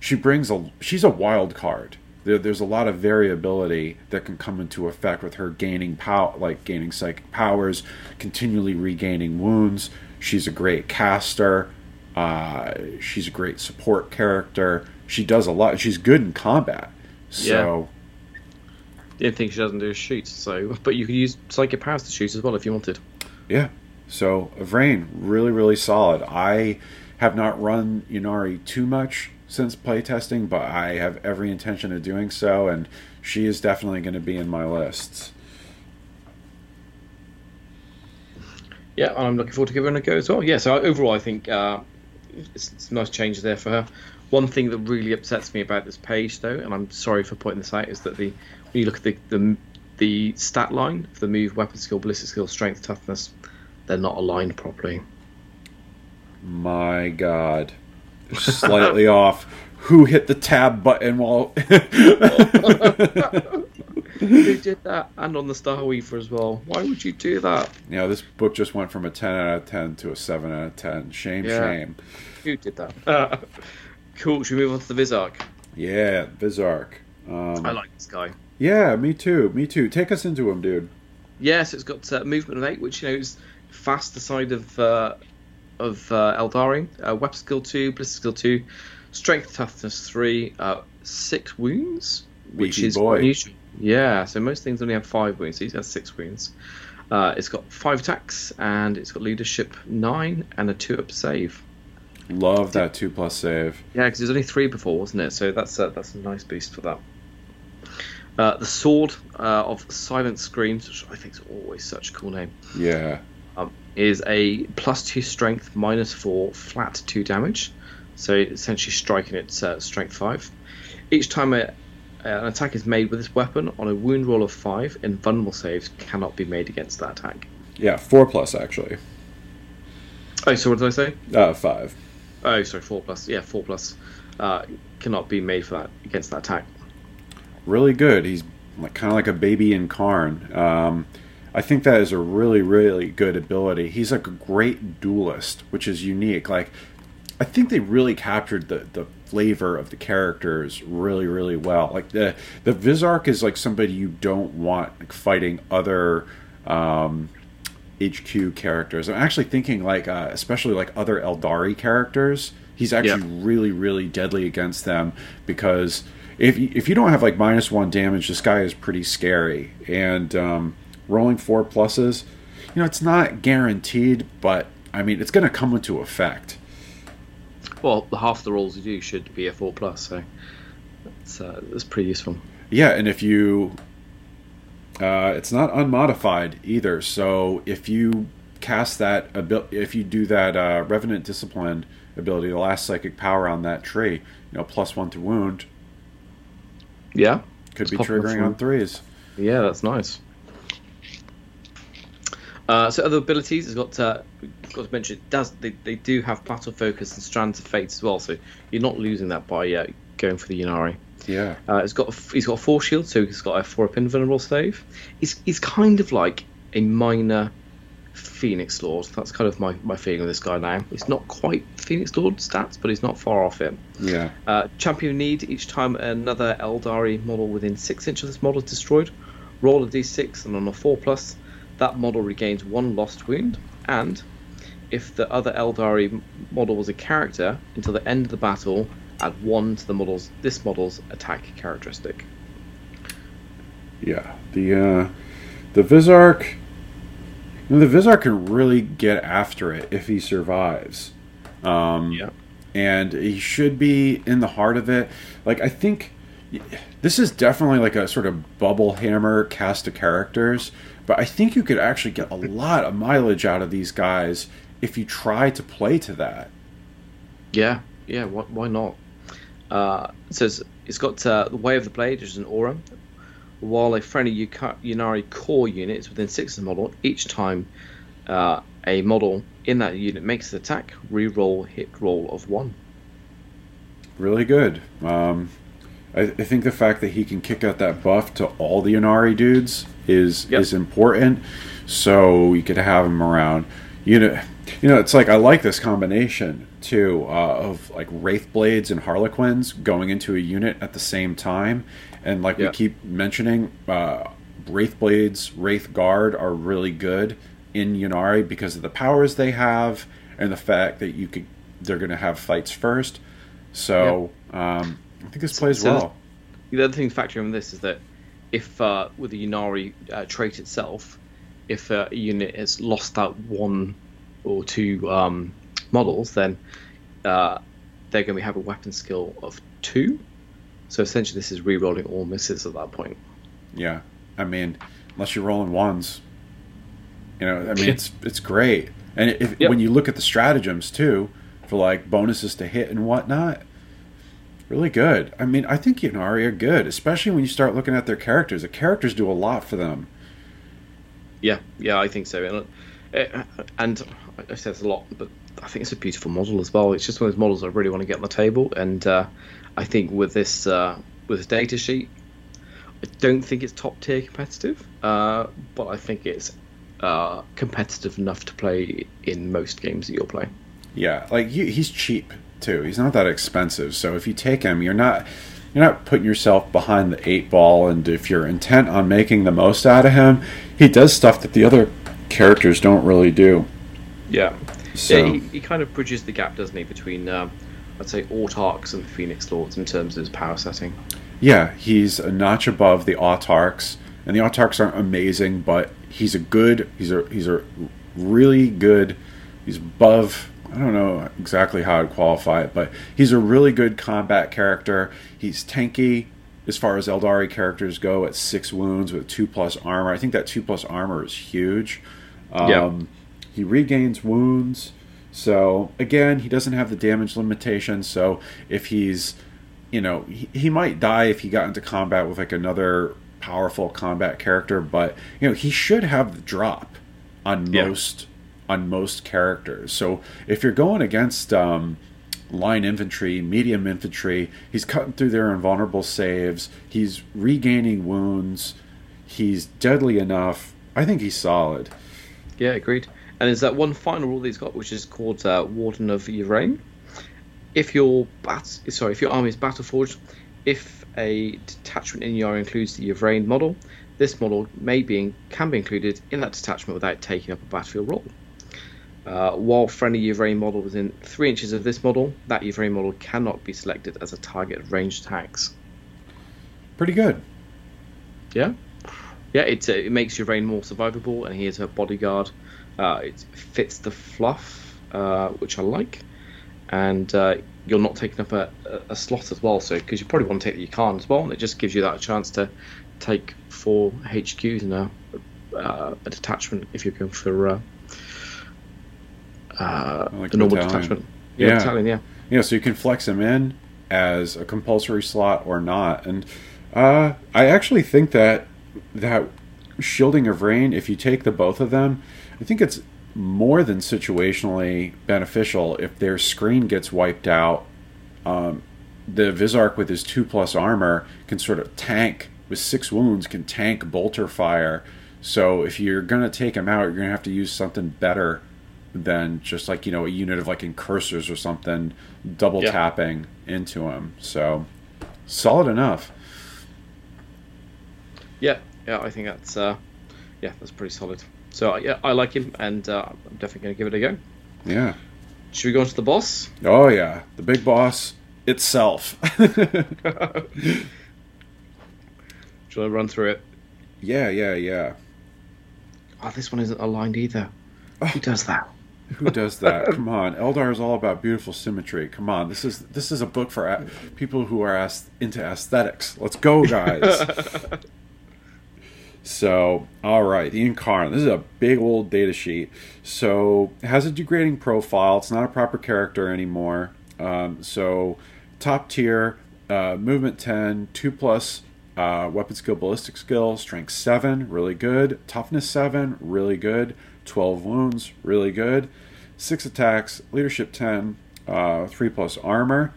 She brings a. She's a wild card there, there's a lot of variability that can come into effect with her gaining power, like gaining psychic powers, continually regaining wounds. She's a great caster. Uh, she's a great support character. She does a lot. She's good in combat. So. Yeah. The only thing she doesn't do is shoot. So, but you could use psychic powers to shoot as well if you wanted. Yeah. So Yvraine, really, really solid. I have not run Ynnari too much since playtesting, but I have every intention of doing so, and she is definitely going to be in my lists. Yeah, I'm looking forward to giving her a go as well. Yeah, so overall, I think uh, it's, it's nice changes there for her. One thing that really upsets me about this page, though, and I'm sorry for pointing this out, is that the when you look at the the, the stat line for the move, weapon skill, ballistic skill, strength, toughness, they're not aligned properly. My God slightly off. Who hit the tab button while? Who did that? And on the Star Weaver as well. Why would you do that? Yeah, this book just went from a ten out of ten to a seven out of ten. Shame, yeah. shame. Who did that? Cool. Should we move on to the Visarch? Yeah, Visarch. Um, I like this guy. Yeah, me too. Me too. Take us into him, dude. Yes, it's got uh, movement of eight, which you know is fast the side of uh, of uh, Aeldari. Uh, weapon skill 2, ballistic skill 2, strength toughness 3, uh, 6 wounds, which Beefy is boy. unusual. Yeah, so most things only have 5 wounds, so he's got 6 wounds. Uh, it's got 5 attacks, and it's got leadership 9 and a 2 up save. Love that 2 plus save. Yeah, because there's only 3 before, wasn't it? So that's a, that's a nice boost for that. Uh, the Sword uh, of Silent Screams, which I think is always such a cool name. Yeah um, is a plus two strength, minus four, flat two damage. So essentially striking its uh, strength five. Each time a, uh, an attack is made with this weapon on a wound roll of five, invulnerable saves cannot be made against that attack. Yeah, four plus actually. Oh, so what did I say? Uh, five. Oh, sorry, four plus. Yeah, four plus. Uh, cannot be made for that against that attack. Really good. He's like, kind of like a baby Yncarne. Um, I think that is a really, really good ability. He's like a great duelist, which is unique. Like, I think they really captured the, the flavor of the characters really, really well. Like the the Visarch is like somebody you don't want like, fighting other um, HQ characters. I'm actually thinking like, uh, especially like other Aeldari characters. He's actually yep. really, really deadly against them because if if you don't have like minus one damage, this guy is pretty scary and. Um, rolling four pluses, you know, it's not guaranteed, but I mean, it's going to come into effect. Well, half the rolls you do should be a four plus, so that's uh, that's pretty useful. Yeah, and if you, uh, it's not unmodified either. So if you cast that ability, if you do that uh, Revenant Discipline ability, the last psychic power on that tree, you know, plus one to wound. Yeah, could be triggering on threes. Yeah, that's nice. Uh, so other abilities, it's got uh, got to mention it does they, they do have battle focus and strands of fate as well, so you're not losing that by uh, going for the Ynnari. Yeah. Uh, it's got a, he's got a four shield, so he's got a four up invulnerable save. He's he's kind of like a minor Phoenix Lord. That's kind of my, my feeling of this guy now. He's not quite Phoenix Lord stats, but he's not far off it. Yeah. Uh, champion need each time another Aeldari model within six inches of this model is destroyed, roll a d6, and on a four plus that model regains one lost wound, and if the other Aeldari model was a character, until the end of the battle, add one to the model's this model's attack characteristic. Yeah, the uh, the Visarch. You know, the Visarch can really get after it if he survives. Um, Yeah. and he should be in the heart of it. Like I think this is definitely like a sort of bubble hammer cast of characters, but I think you could actually get a lot of mileage out of these guys if you try to play to that. Yeah, yeah. Why, why not? Uh, it says it's got uh, the Way of the Blade, which is an aura. While a friendly Ynnari core unit is within six of the model, each time uh, a model in that unit makes an attack, re-roll hit roll of one. Really good. Um, I, I think the fact that he can kick out that buff to all the Ynnari dudes is Yep. is important. So you could have him around. You know, you know, it's like I like this combination too uh, of like Wraith Blades and Harlequins going into a unit at the same time, and like we keep mentioning, uh, Wraith Blades, Wraith Guard are really good in Ynnari because of the powers they have and the fact that you could they're going to have fights first. So um, I think this plays So- well. The other thing factoring in this is that if uh, with the Ynnari uh, trait itself, if uh, a unit has lost that one or two um, models, then uh, they're going to have a weapon skill of two. So essentially, this is re-rolling all misses at that point. Yeah, I mean, unless you're rolling ones, you know, I mean, it's it's great. And if Yep. when you look at the stratagems too, for like bonuses to hit and whatnot, really good. I mean, I think Ynnari are good, especially when you start looking at their characters. The characters do a lot for them. Yeah, yeah, I think so. And, uh, and I said a lot, but I think it's a beautiful model as well. It's just one of those models I really want to get on the table, and uh, I think with this uh, with this data sheet, I don't think it's top tier competitive, uh, but I think it's uh, competitive enough to play in most games that you'll play. Yeah, like he, he's cheap too. He's not that expensive. So if you take him, you're not you're not putting yourself behind the eight ball. And if you're intent on making the most out of him, he does stuff that the other characters don't really do. Yeah, So yeah, he, he kind of bridges the gap, doesn't he, between um, I'd say Autarchs and Phoenix Lords in terms of his power setting. yeah, he's a notch above the Autarchs, and the Autarchs aren't amazing, but he's a good. He's a he's a really good. He's above. I don't know exactly how I'd qualify it, but he's a really good combat character. He's tanky as far as Aeldari characters go at six wounds with two plus armor. I think that two plus armor is huge. Um, Yeah. He regains wounds. So again, he doesn't have the damage limitation. So if he's, you know, he, he might die if he got into combat with like another powerful combat character, but you know he should have the drop on Yeah. most on most characters. So if you're going against um, line infantry, medium infantry, he's cutting through their invulnerable saves. He's regaining wounds. He's deadly enough. I think he's solid. Yeah, agreed. And there's that one final rule that he's got, which is called uh, Warden of Yvraine. If your bat, sorry, if your army is battle forged, if a detachment in your includes the Yvraine model, this model may be can be included in that detachment without taking up a battlefield role. Uh, while friendly Yvraine model within three inches of this model, that Yvraine model cannot be selected as a target of ranged attacks. Pretty good. Yeah, yeah. It uh, it makes Yvraine more survivable, and he is her bodyguard. Uh, it fits the fluff, uh, which I like, and uh, you're not taking up a, a, slot as well. So because you probably want to take the Yukon as well, and it just gives you that chance to take four HQs and a uh, a detachment if you're going for uh, uh, Like the normal battalion. detachment. Yeah. battalion, yeah. Yeah, so you can flex them in as a compulsory slot or not. And uh, I actually think that that shielding of rain, if you take the both of them, I think it's more than situationally beneficial if their screen gets wiped out. Um, the Visarch with his two plus armor can sort of tank with six wounds can tank bolter fire. So if you're gonna take him out, you're gonna have to use something better than just like you know a unit of like incursors or something double Yeah. tapping into him. So solid enough. Yeah, yeah, I think that's uh, yeah, that's pretty solid. So uh, yeah, I like him, and uh, I'm definitely going to give it a go. Yeah. Should we go on to the boss? Oh yeah, the big boss itself. Should I run through it? Yeah, yeah, yeah. Oh, this one isn't aligned either. Oh. Who does that? Who does that? Come on, Eldar is all about beautiful symmetry. Come on, this is this is a book for a- people who are as- into aesthetics. Let's go, guys. so, all right, the Incarnate. This is a big old data sheet. So, it has a degrading profile. It's not a proper character anymore. Um, so, top tier, uh, movement 10, 2 plus uh, weapon skill, ballistic skill, strength 7, really good. Toughness 7, really good. 12 wounds, really good. 6 attacks, leadership 10, uh, 3 plus armor.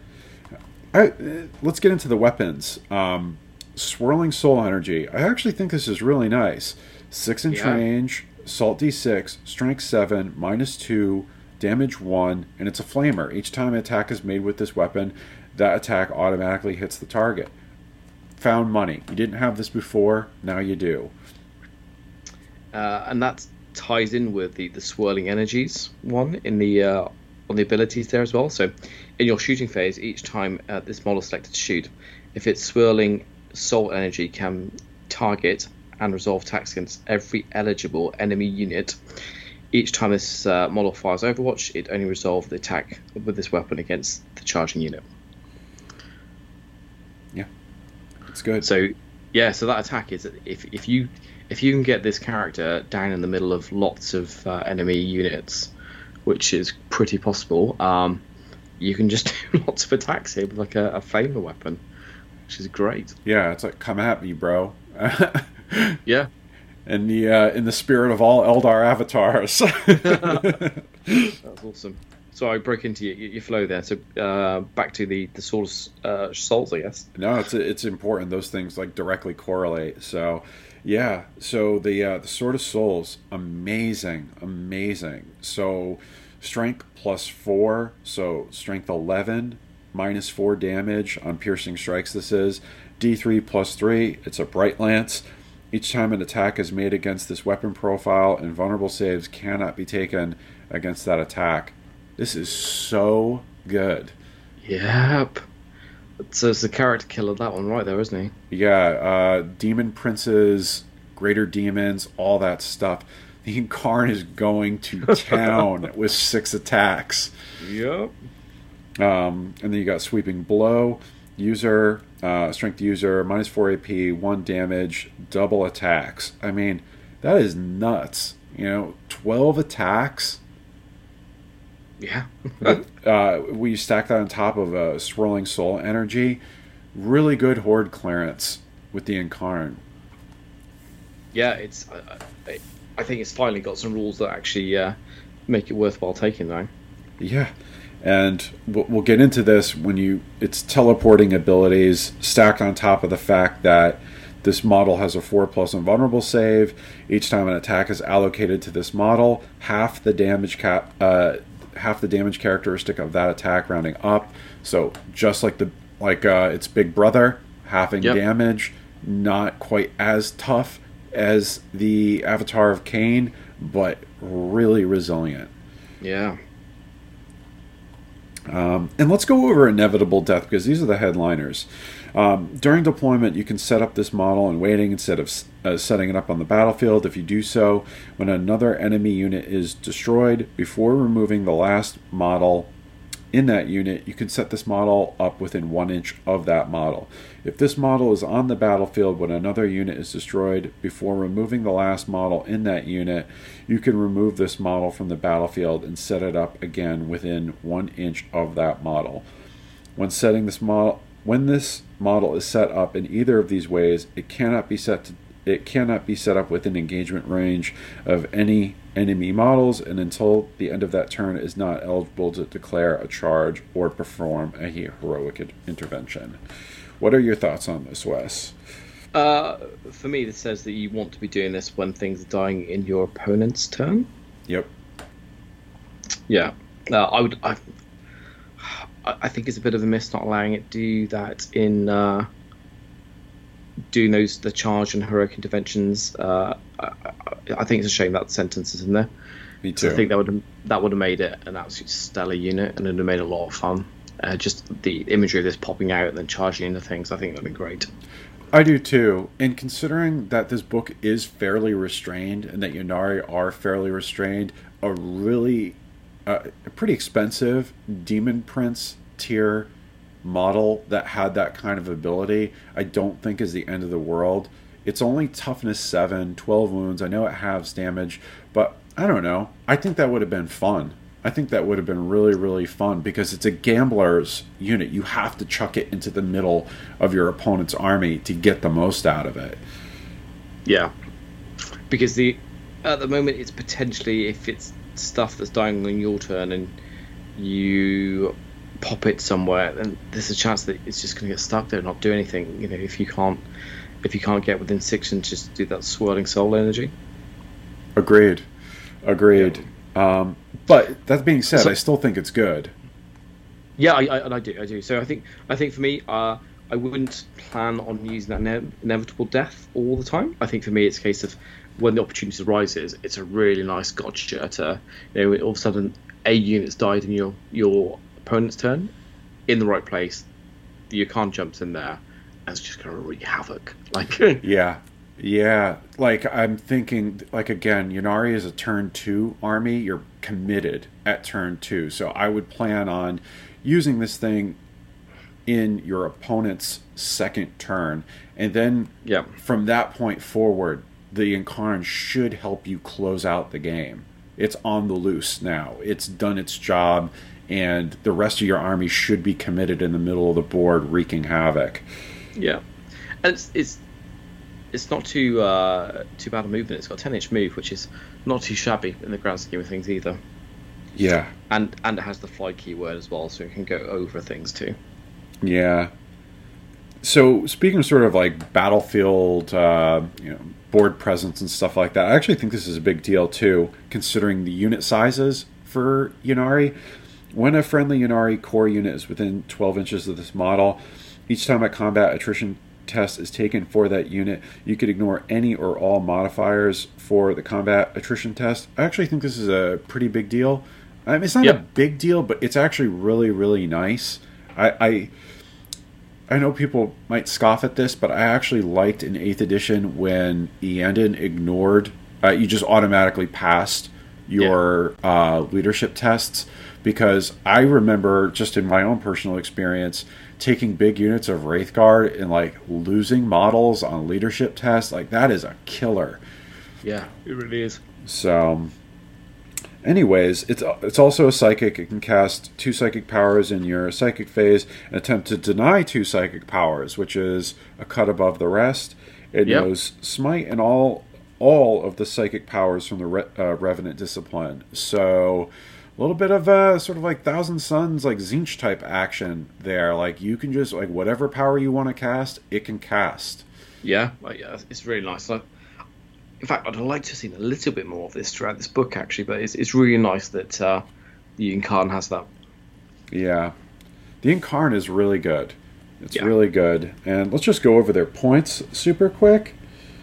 Let's get into the weapons. Um, swirling soul energy. I actually think this is really nice. 6 inch Yeah. range, salt d6, strength 7, minus 2, damage 1, and it's a flamer. Each time an attack is made with this weapon, that attack automatically hits the target. Found money. You didn't have this before, now you do. Uh, and that ties in with the, the swirling energies one in the uh, on the abilities there as well. So, in your shooting phase, each time uh, this model is selected to shoot, if its swirling soul energy can target and resolve attacks against every eligible enemy unit. Each time this uh, model fires Overwatch, it only resolves the attack with this weapon against the charging unit. Yeah, it's good. So, yeah, so that attack is if if you if you can get this character down in the middle of lots of uh, enemy units, which is pretty possible, um, you can just do lots of attacks here with like a, a flamer weapon, is great. yeah, it's like come at me, bro. Yeah, in the uh, in the spirit of all Eldar avatars. that's awesome. So I broke into your, your flow there. So uh, back to the the source uh, souls, I guess. no, it's it's important. Those things like directly correlate. So, yeah. So the uh, the sword of souls, amazing, amazing. So, strength plus four. So strength eleven, minus four damage on piercing strikes. This is D three plus three. It's a bright lance. Each time an attack is made against this weapon profile, invulnerable saves cannot be taken against that attack. This is so good. Yep. So it's the character killer that one right there, isn't he? Yeah, uh, demon princes, greater demons, all that stuff. The Yncarne is going to town with six attacks. Yep. Um, and then you got sweeping blow, user, uh, strength user, minus four AP, one damage, double attacks. I mean, that is nuts. You know, twelve attacks. Yeah. uh, we stack that on top of a swirling soul energy. Really good horde clearance with the Yncarne. yeah, it's. I, I, think it's finally got some rules that actually uh, make it worthwhile taking now. Yeah, and we'll, we'll get into this when you. It's teleporting abilities stacked on top of the fact that this model has a four plus invulnerable save. Each time an attack is allocated to this model, half the damage cap, uh, half the damage characteristic of that attack, rounding up. So just like the like uh, its big brother, halving Yep. damage, not quite as tough as the Avatar of Khaine, but really resilient. Yeah. Um, and let's go over inevitable death because these are the headliners. Um, during deployment, you can set up this model in waiting instead of uh, setting it up on the battlefield. If you do so, when another enemy unit is destroyed, before removing the last model in that unit, you can set this model up within one inch of that model. If this model is on the battlefield when another unit is destroyed, before removing the last model in that unit, you can remove this model from the battlefield and set it up again within one inch of that model. When setting this model, when this model is set up in either of these ways, it cannot be set to it cannot be set up within engagement range of any enemy models, and until the end of that turn is not eligible to declare a charge or perform a heroic intervention. What are your thoughts on this, Wes? Uh, for me, this says that you want to be doing this when things are dying in your opponent's turn. Yep. Yeah. Uh, I would. I, I think it's a bit of a miss not allowing it to do that in uh, doing those the charge and heroic interventions. I, think it's a shame that sentence is in there. Me too. I think that would have that would have made it an absolute stellar unit and it would have made a lot of fun. Uh, just the imagery of this popping out and then charging into things, I think that'd be great. I do too. And considering that this book is fairly restrained and that Ynnari are fairly restrained, a really uh, a pretty expensive Demon Prince tier model that had that kind of ability, I don't think is the end of the world. It's only toughness 7, 12 wounds. I know it halves damage, but I don't know. I think that would have been fun. I think that would have been really, really fun because it's a gambler's unit. You have to chuck it into the middle of your opponent's army to get the most out of it. Yeah, because the at the moment it's potentially if it's stuff that's dying on your turn and you pop it somewhere, then there's a chance that it's just going to get stuck there, and not do anything. You know, if you can't if you can't get within six inches to do that swirling soul energy. Agreed. Agreed. Yeah. Um, but that being said, so, I still think it's good. Yeah, I, I, I, do. I do. So I think I think for me, uh, I wouldn't plan on using that ne- inevitable death all the time. I think for me, it's a case of when the opportunity arises, it's a really nice gotcha to you know all of a sudden a unit's died in your your opponent's turn in the right place. You can't jumps in there and it's just going to wreak havoc. Like yeah, yeah, like I'm thinking, like again, Ynnari is a turn two army. You're committed at turn two, so I would plan on using this thing in your opponent's second turn, and then yeah. from that point forward, the Yncarne should help you close out the game. It's on the loose now. It's done its job, and the rest of your army should be committed in the middle of the board, wreaking havoc. Yeah, and it's, it's it's not too uh, too bad a movement. It's got a ten inch move, which is not too shabby in the grand scheme of things either. Yeah, and and it has the fly keyword as well, so you can go over things too. Yeah. So speaking of sort of like battlefield, uh, you know, board presence and stuff like that, I actually think this is a big deal too, considering the unit sizes for Ynnari. When a friendly Ynnari core unit is within 12 inches of this model, each time a combat attrition test is taken for that unit, you could ignore any or all modifiers for the combat attrition test. I actually think this is a pretty big deal. I mean, it's not a big deal, but it's actually really, really nice. I, I, I know people might scoff at this, but I actually liked in Eighth Edition when Iyanden ignored. Uh, you just automatically passed your yeah. uh, leadership tests because I remember just in my own personal experience taking big units of Wraithguard and like losing models on leadership tests, like that is a killer. Yeah, it really is. So, anyways, it's it's also a psychic. It can cast two psychic powers in your psychic phase and attempt to deny two psychic powers, which is a cut above the rest. It yep. knows smite and all all of the psychic powers from the Re- uh, Revenant discipline. So a little bit of a sort of like Thousand Suns, like Tzeentch type action there. Like you can just like whatever power you want to cast, it can cast. Yeah, like, yeah, it's really nice. Like, in fact, I'd like to have seen a little bit more of this throughout this book, actually. But it's it's really nice that uh, the Yncarne has that. Yeah, the Yncarne is really good. It's yeah. really good. And let's just go over their points super quick.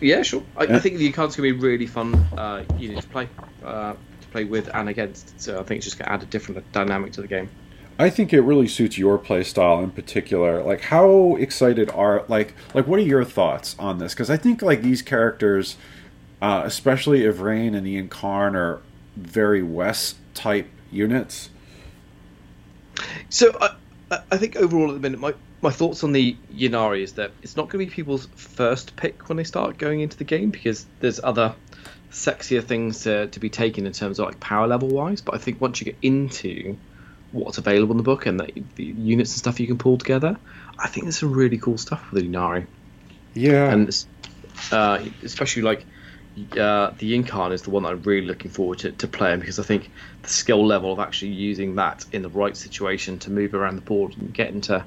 Yeah, sure. I, I think the Yncarne's going to be really fun uh, unit to play. Uh, play with and against. So I think it's just going to add a different dynamic to the game. I think it really suits your play style in particular. Like, how excited are like like what are your thoughts on this? Because I think like these characters, uh, especially Yvraine and the Yncarne, are very Wes type units. So I, I think overall at the minute, my my thoughts on the Ynnari is that it's not going to be people's first pick when they start going into the game because there's other sexier things to, to be taken in terms of like power level wise. But I think once you get into what's available in the book and the, the units and stuff you can pull together, I think there's some really cool stuff with Ynnari. Yeah, and uh, especially like uh, the Yncarne is the one that I'm really looking forward to, to playing because I think the skill level of actually using that in the right situation to move around the board and get into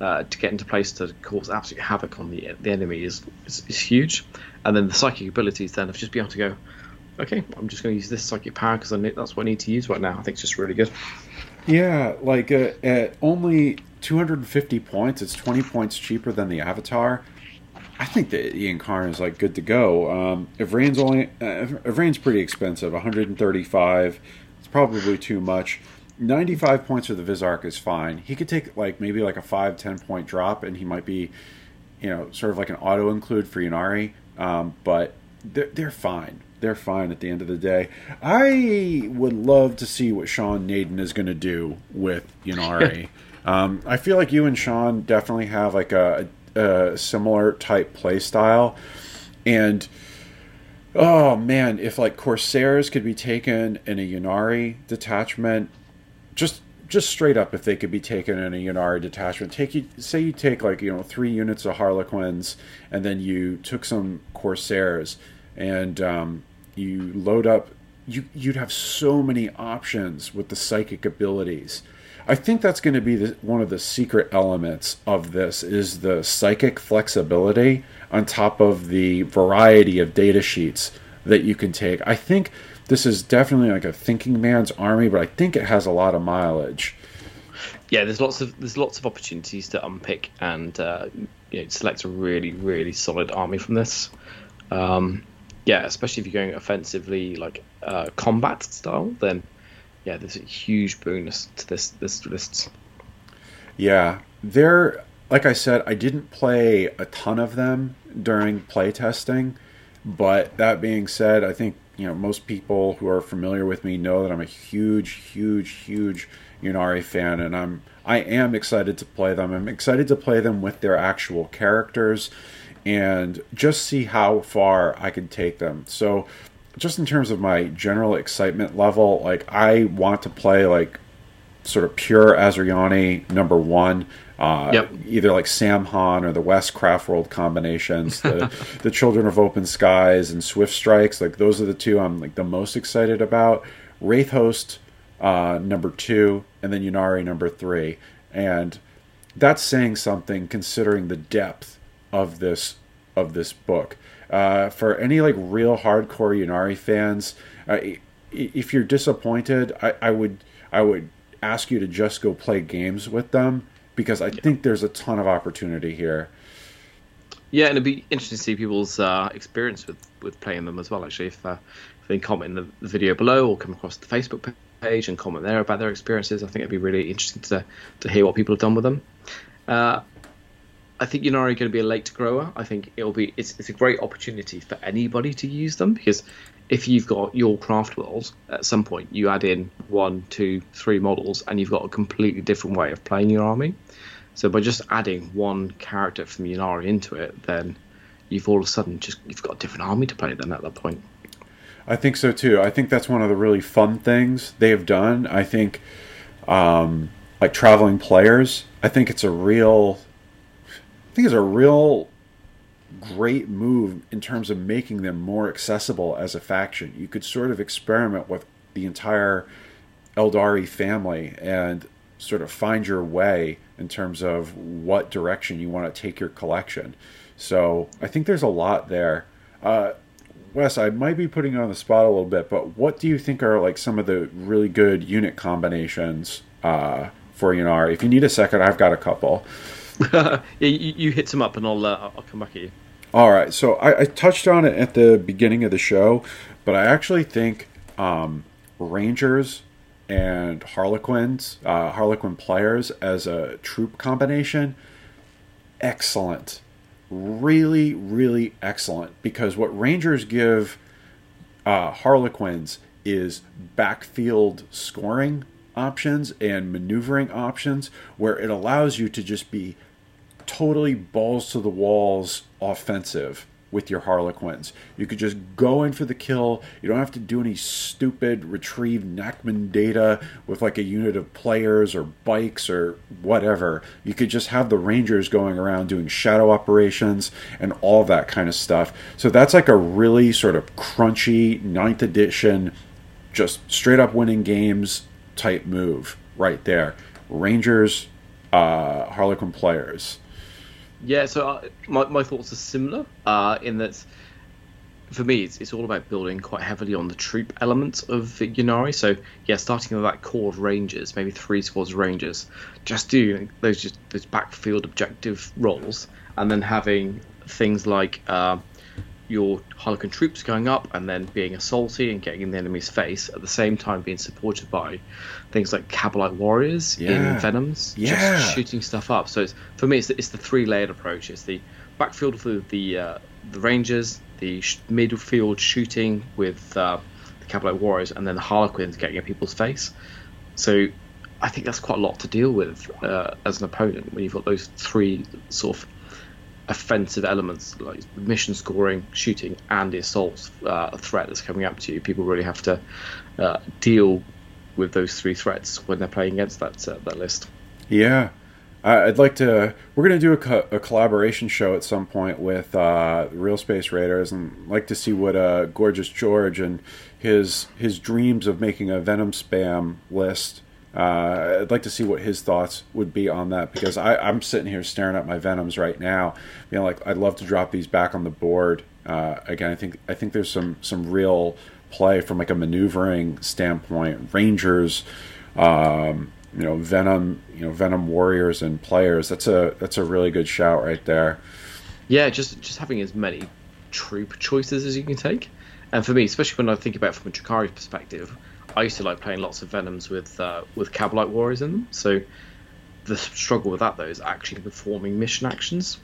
uh, to get into place to cause absolute havoc on the the enemy is, is, is huge and then the psychic abilities then of just being able to go, okay, I'm just going to use this psychic power because I need, that's what I need to use right now. I think it's just really good. Yeah, like uh, at only 250 points, it's 20 points cheaper than the Avatar. I think that the Yncarne is like good to go. Um, Yvraine's only uh, Yvraine's pretty expensive, 135. It's probably too much. 95 points for the Visarch is fine. He could take like maybe like a 5 10 point drop and he might be you know, sort of like an auto include for Ynnari, um, but they're, they're fine. They're fine at the end of the day. I would love to see what Sean Nayden is going to do with Ynnari. um, I feel like you and Sean definitely have like a, a similar type play style, and oh man, if like Corsairs could be taken in a Ynnari detachment, just just straight up, if they could be taken in a Ynnari detachment, take you say you take like you know three units of Harlequins, and then you took some Corsairs, and um, you load up. You you'd have so many options with the psychic abilities. I think that's going to be the, one of the secret elements of this is the psychic flexibility on top of the variety of data sheets that you can take. I think this is definitely like a thinking man's army, but I think it has a lot of mileage. Yeah, there's lots of there's lots of opportunities to unpick and uh, you know, select a really really solid army from this. Um, yeah, especially if you're going offensively like uh, combat style, then yeah, there's a huge bonus to this this list. Yeah, there. Like I said, I didn't play a ton of them during play testing, but that being said, I think you know most people who are familiar with me know that I'm a huge, huge, huge Ynnari fan, and I'm I am excited to play them. I'm excited to play them with their actual characters and just see how far I can take them. So just in terms of my general excitement level, like I want to play like sort of pure Asuryani number one. Uh, yep. Either like Saim-Hann or the West Craftworld combinations, the, the Children of Open Skies and Swift Strikes, like those are the two I'm like the most excited about. Wraith Host uh, number two, and then Ynnari number three, and that's saying something considering the depth of this of this book. Uh, for any like real hardcore Ynnari fans, uh, if you're disappointed, I, I, would I would ask you to just go play games with them because I yeah. think there's a ton of opportunity here. Yeah, and it'd be interesting to see people's uh, experience with, with playing them as well. Actually, if, uh, if they comment in the, video below or come across the Facebook page and comment there about their experiences, I think it'd be really interesting to to hear what people have done with them. Uh, I think Ynnari are going to be a late grower. I think it'll be it's, it's a great opportunity for anybody to use them because if you've got your craft world at some point you add in one, two, three models and you've got a completely different way of playing your army. So by just adding one character from Ynnari into it, then you've all of a sudden just you've got a different army to play then at that point. I think so too. I think that's one of the really fun things they have done. I think um, like traveling players, I think it's a real I think it's a real great move in terms of making them more accessible as a faction. You could sort of experiment with the entire Aeldari family and sort of find your way in terms of what direction you want to take your collection. So I think there's a lot there. Uh, Wes, I might be putting you on the spot a little bit, but what do you think are like some of the really good unit combinations uh, for Ynnari? If you need a second, I've got a couple. yeah, you, you, hit some up, and I'll uh, I'll come back at you. All right, so I, I, touched on it at the beginning of the show, but I actually think um, Rangers and Harlequins, uh, Harlequin players as a troop combination, excellent, really, really excellent. Because what Rangers give uh, Harlequins is backfield scoring options and maneuvering options, where it allows you to just be totally balls to the walls offensive with your Harlequins. You could just go in for the kill. You don't have to do any stupid retrieve Nachmund data with like a unit of players or bikes or whatever. You could just have the Rangers going around doing shadow operations and all that kind of stuff. So that's like a really sort of crunchy ninth edition, just straight up winning games type move right there. Rangers, uh, Harlequin players. Yeah, so uh, my, my thoughts are similar uh, in that for me, it's, it's all about building quite heavily on the troop element of Ynnari. So yeah, starting with that core of rangers, maybe three squads of rangers, just do those just those backfield objective roles, and then having things like uh, your Harlequin troops going up and then being assaulted and getting in the enemy's face at the same time being supported by things like Kabalite warriors yeah. in Venoms, yeah. just shooting stuff up. So it's, for me, it's the, it's the three layered approach. It's the backfield for the uh, the Rangers, the sh- midfield shooting with uh, the Kabalite Warriors, and then the Harlequins getting in people's face. So I think that's quite a lot to deal with uh, as an opponent when you've got those three sort of offensive elements like mission scoring, shooting, and the assault uh, threat that's coming up to you. People really have to uh, deal with those three threats when they're playing against that uh, that list. Yeah, I'd like to. We're going to do a, co- a, collaboration show at some point with uh, Real Space Raiders, and like to see what uh, Gorgeous George and his his dreams of making a Venom spam list. Uh, I'd like to see what his thoughts would be on that because I, I'm sitting here staring at my Venoms right now. You know, like I'd love to drop these back on the board. Uh, again, I think I think there's some some real play from like a maneuvering standpoint. Rangers. Um, you know Venom, you know Venom warriors and players. That's a that's a really good shout right there. Yeah, just just having as many troop choices as you can take, and for me, especially when I think about from a Drukhari perspective, I used to like playing lots of Venoms with uh, with Kabalite warriors in them. So the struggle with that though is actually performing mission actions.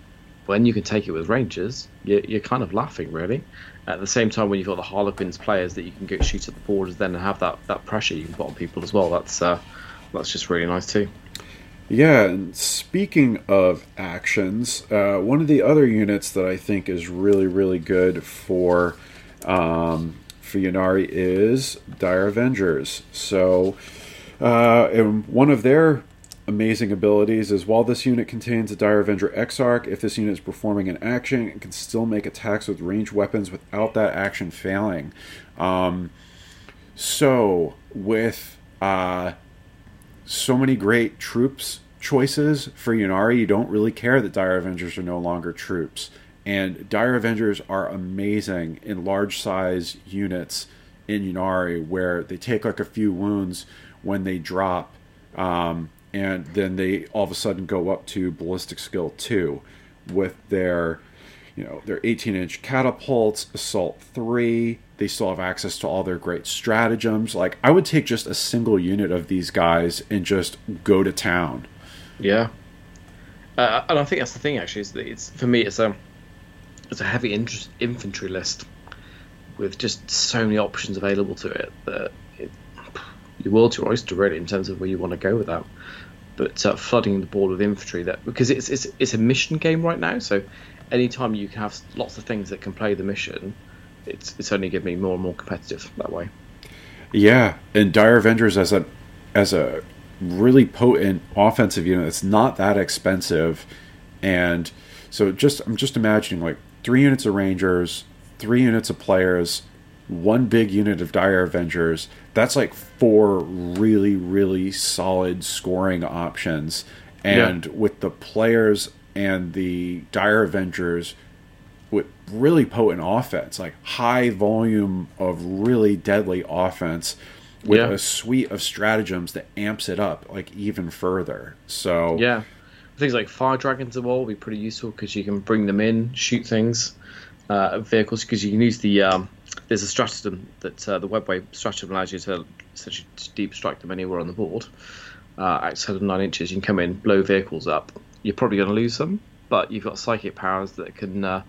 When you can take it with Rangers, you're, you're kind of laughing really. At the same time, when you've got the Harlequins players that you can go shoot at the borders, then have that, that pressure you can put on people as well. That's uh, that's just really nice too. Yeah, and speaking of actions, uh, one of the other units that I think is really, really good for um, for Ynnari is Dire Avengers. So, uh, and one of their amazing abilities is while this unit contains a Dire Avenger Exarch, if this unit is performing an action, it can still make attacks with ranged weapons without that action failing. Um, so, with uh, so many great troops choices for Ynnari, you don't really care that Dire Avengers are no longer troops. And Dire Avengers are amazing in large size units in Ynnari where they take like a few wounds when they drop, um, and then they all of a sudden go up to ballistic skill 2 with their you know their 18 inch catapults assault 3 they still have access to all their great stratagems. Like I would take just a single unit of these guys and just go to town. Yeah, uh, and I think that's the thing. Actually, is that it's for me, it's a it's a heavy infantry list with just so many options available to it that it, your world's your oyster really in terms of where you want to go with that. But uh, flooding the board with infantry that because it's it's it's a mission game right now, so anytime you can have lots of things that can play the mission it's it's only given me more and more competitive that way. Yeah, and Dire Avengers as a as a really potent offensive unit. It's not that expensive, and so just I'm just imagining like three units of Rangers, three units of players, one big unit of Dire Avengers. That's like four really really solid scoring options, and yeah. with the players and the Dire Avengers with really potent offense, like high volume of really deadly offense with yeah. a suite of stratagems that amps it up like even further. So yeah, things like fire dragons as well will be pretty useful because you can bring them in, shoot things, uh, vehicles because you can use the um, there's a stratagem that uh, the webway stratagem allows you to essentially deep strike them anywhere on the board. Uh, at seven nine inches, you can come in, blow vehicles up. You're probably going to lose them, but you've got psychic powers that can uh,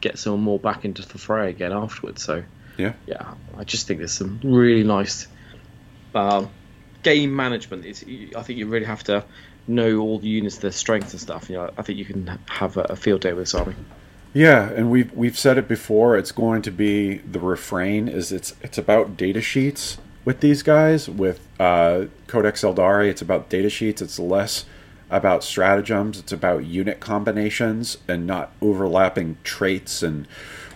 get someone more back into the fray again afterwards. So yeah, yeah, I just think there's some really nice um, game management. It's, I think you really have to know all the units, their strengths and stuff. You know, I think you can have a, a field day with this army. Yeah, and we've we've said it before. It's going to be the refrain is it's it's about data sheets with these guys. With uh, Codex Aeldari, it's about data sheets. It's less about stratagems. It's about unit combinations and not overlapping traits and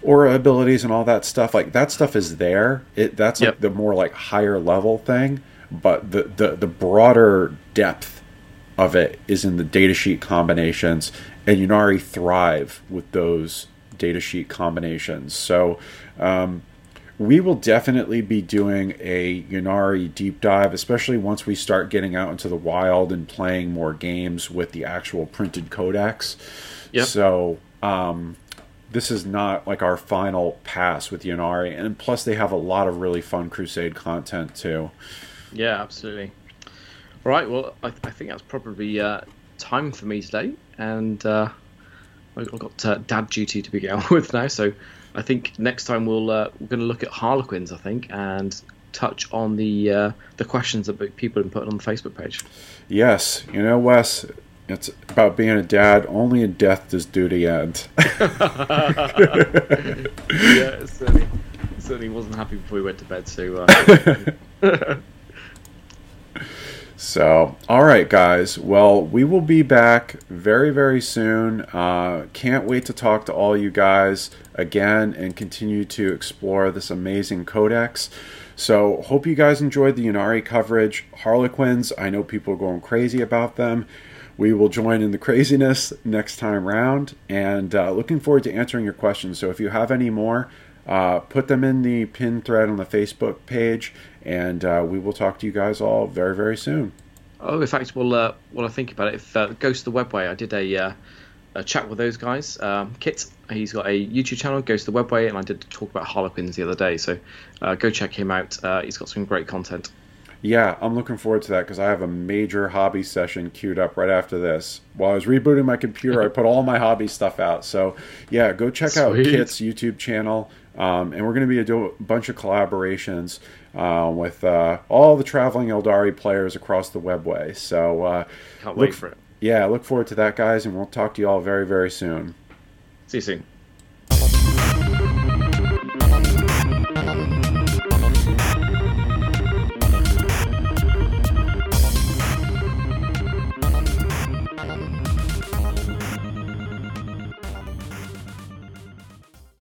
aura abilities and all that stuff. Like that stuff is there. It that's yep. like the more like higher level thing. But the, the the broader depth of it is in the datasheet combinations, and Ynnari thrive with those datasheet combinations. So um, we will definitely be doing a Ynnari deep dive, especially once we start getting out into the wild and playing more games with the actual printed codex. Yep. So um, this is not like our final pass with Ynnari, and plus they have a lot of really fun Crusade content too. Yeah, absolutely. All right, well, I, I think that's probably uh, time for me today, and uh, I've got uh, dad duty to begin with now, so I think next time we'll uh, we're going to look at Harlequins, I think, and touch on the uh, the questions that people have been putting on the Facebook page. Yes, you know, Wes, it's about being a dad. Only in death does duty end. yeah, certainly, certainly wasn't happy before we went to bed. So. So, all right, guys. Well, we will be back very, very soon. Uh, can't wait to talk to all you guys again and continue to explore this amazing codex. So, hope you guys enjoyed the Ynnari coverage. Harlequins, I know people are going crazy about them. We will join in the craziness next time round, and uh, looking forward to answering your questions. So, if you have any more, uh, put them in the pin thread on the Facebook page, and uh, we will talk to you guys all very, very soon. Oh, in fact, well, uh, while I think about it, if uh, Ghost of the Webway, I did a, uh, a chat with those guys. Um, Kit, he's got a YouTube channel, Ghost of the Webway, and I did talk about Harlequins the other day. So uh, go check him out. Uh, he's got some great content. Yeah, I'm looking forward to that because I have a major hobby session queued up right after this. While I was rebooting my computer, I put all my hobby stuff out. So, yeah, go check Sweet. out Kit's YouTube channel. Um, and we're going to be doing a bunch of collaborations uh, with uh, all the traveling Aeldari players across the webway. So, uh, can't wait for it. Yeah, look forward to that, guys, and we'll talk to you all very, very soon. See you soon.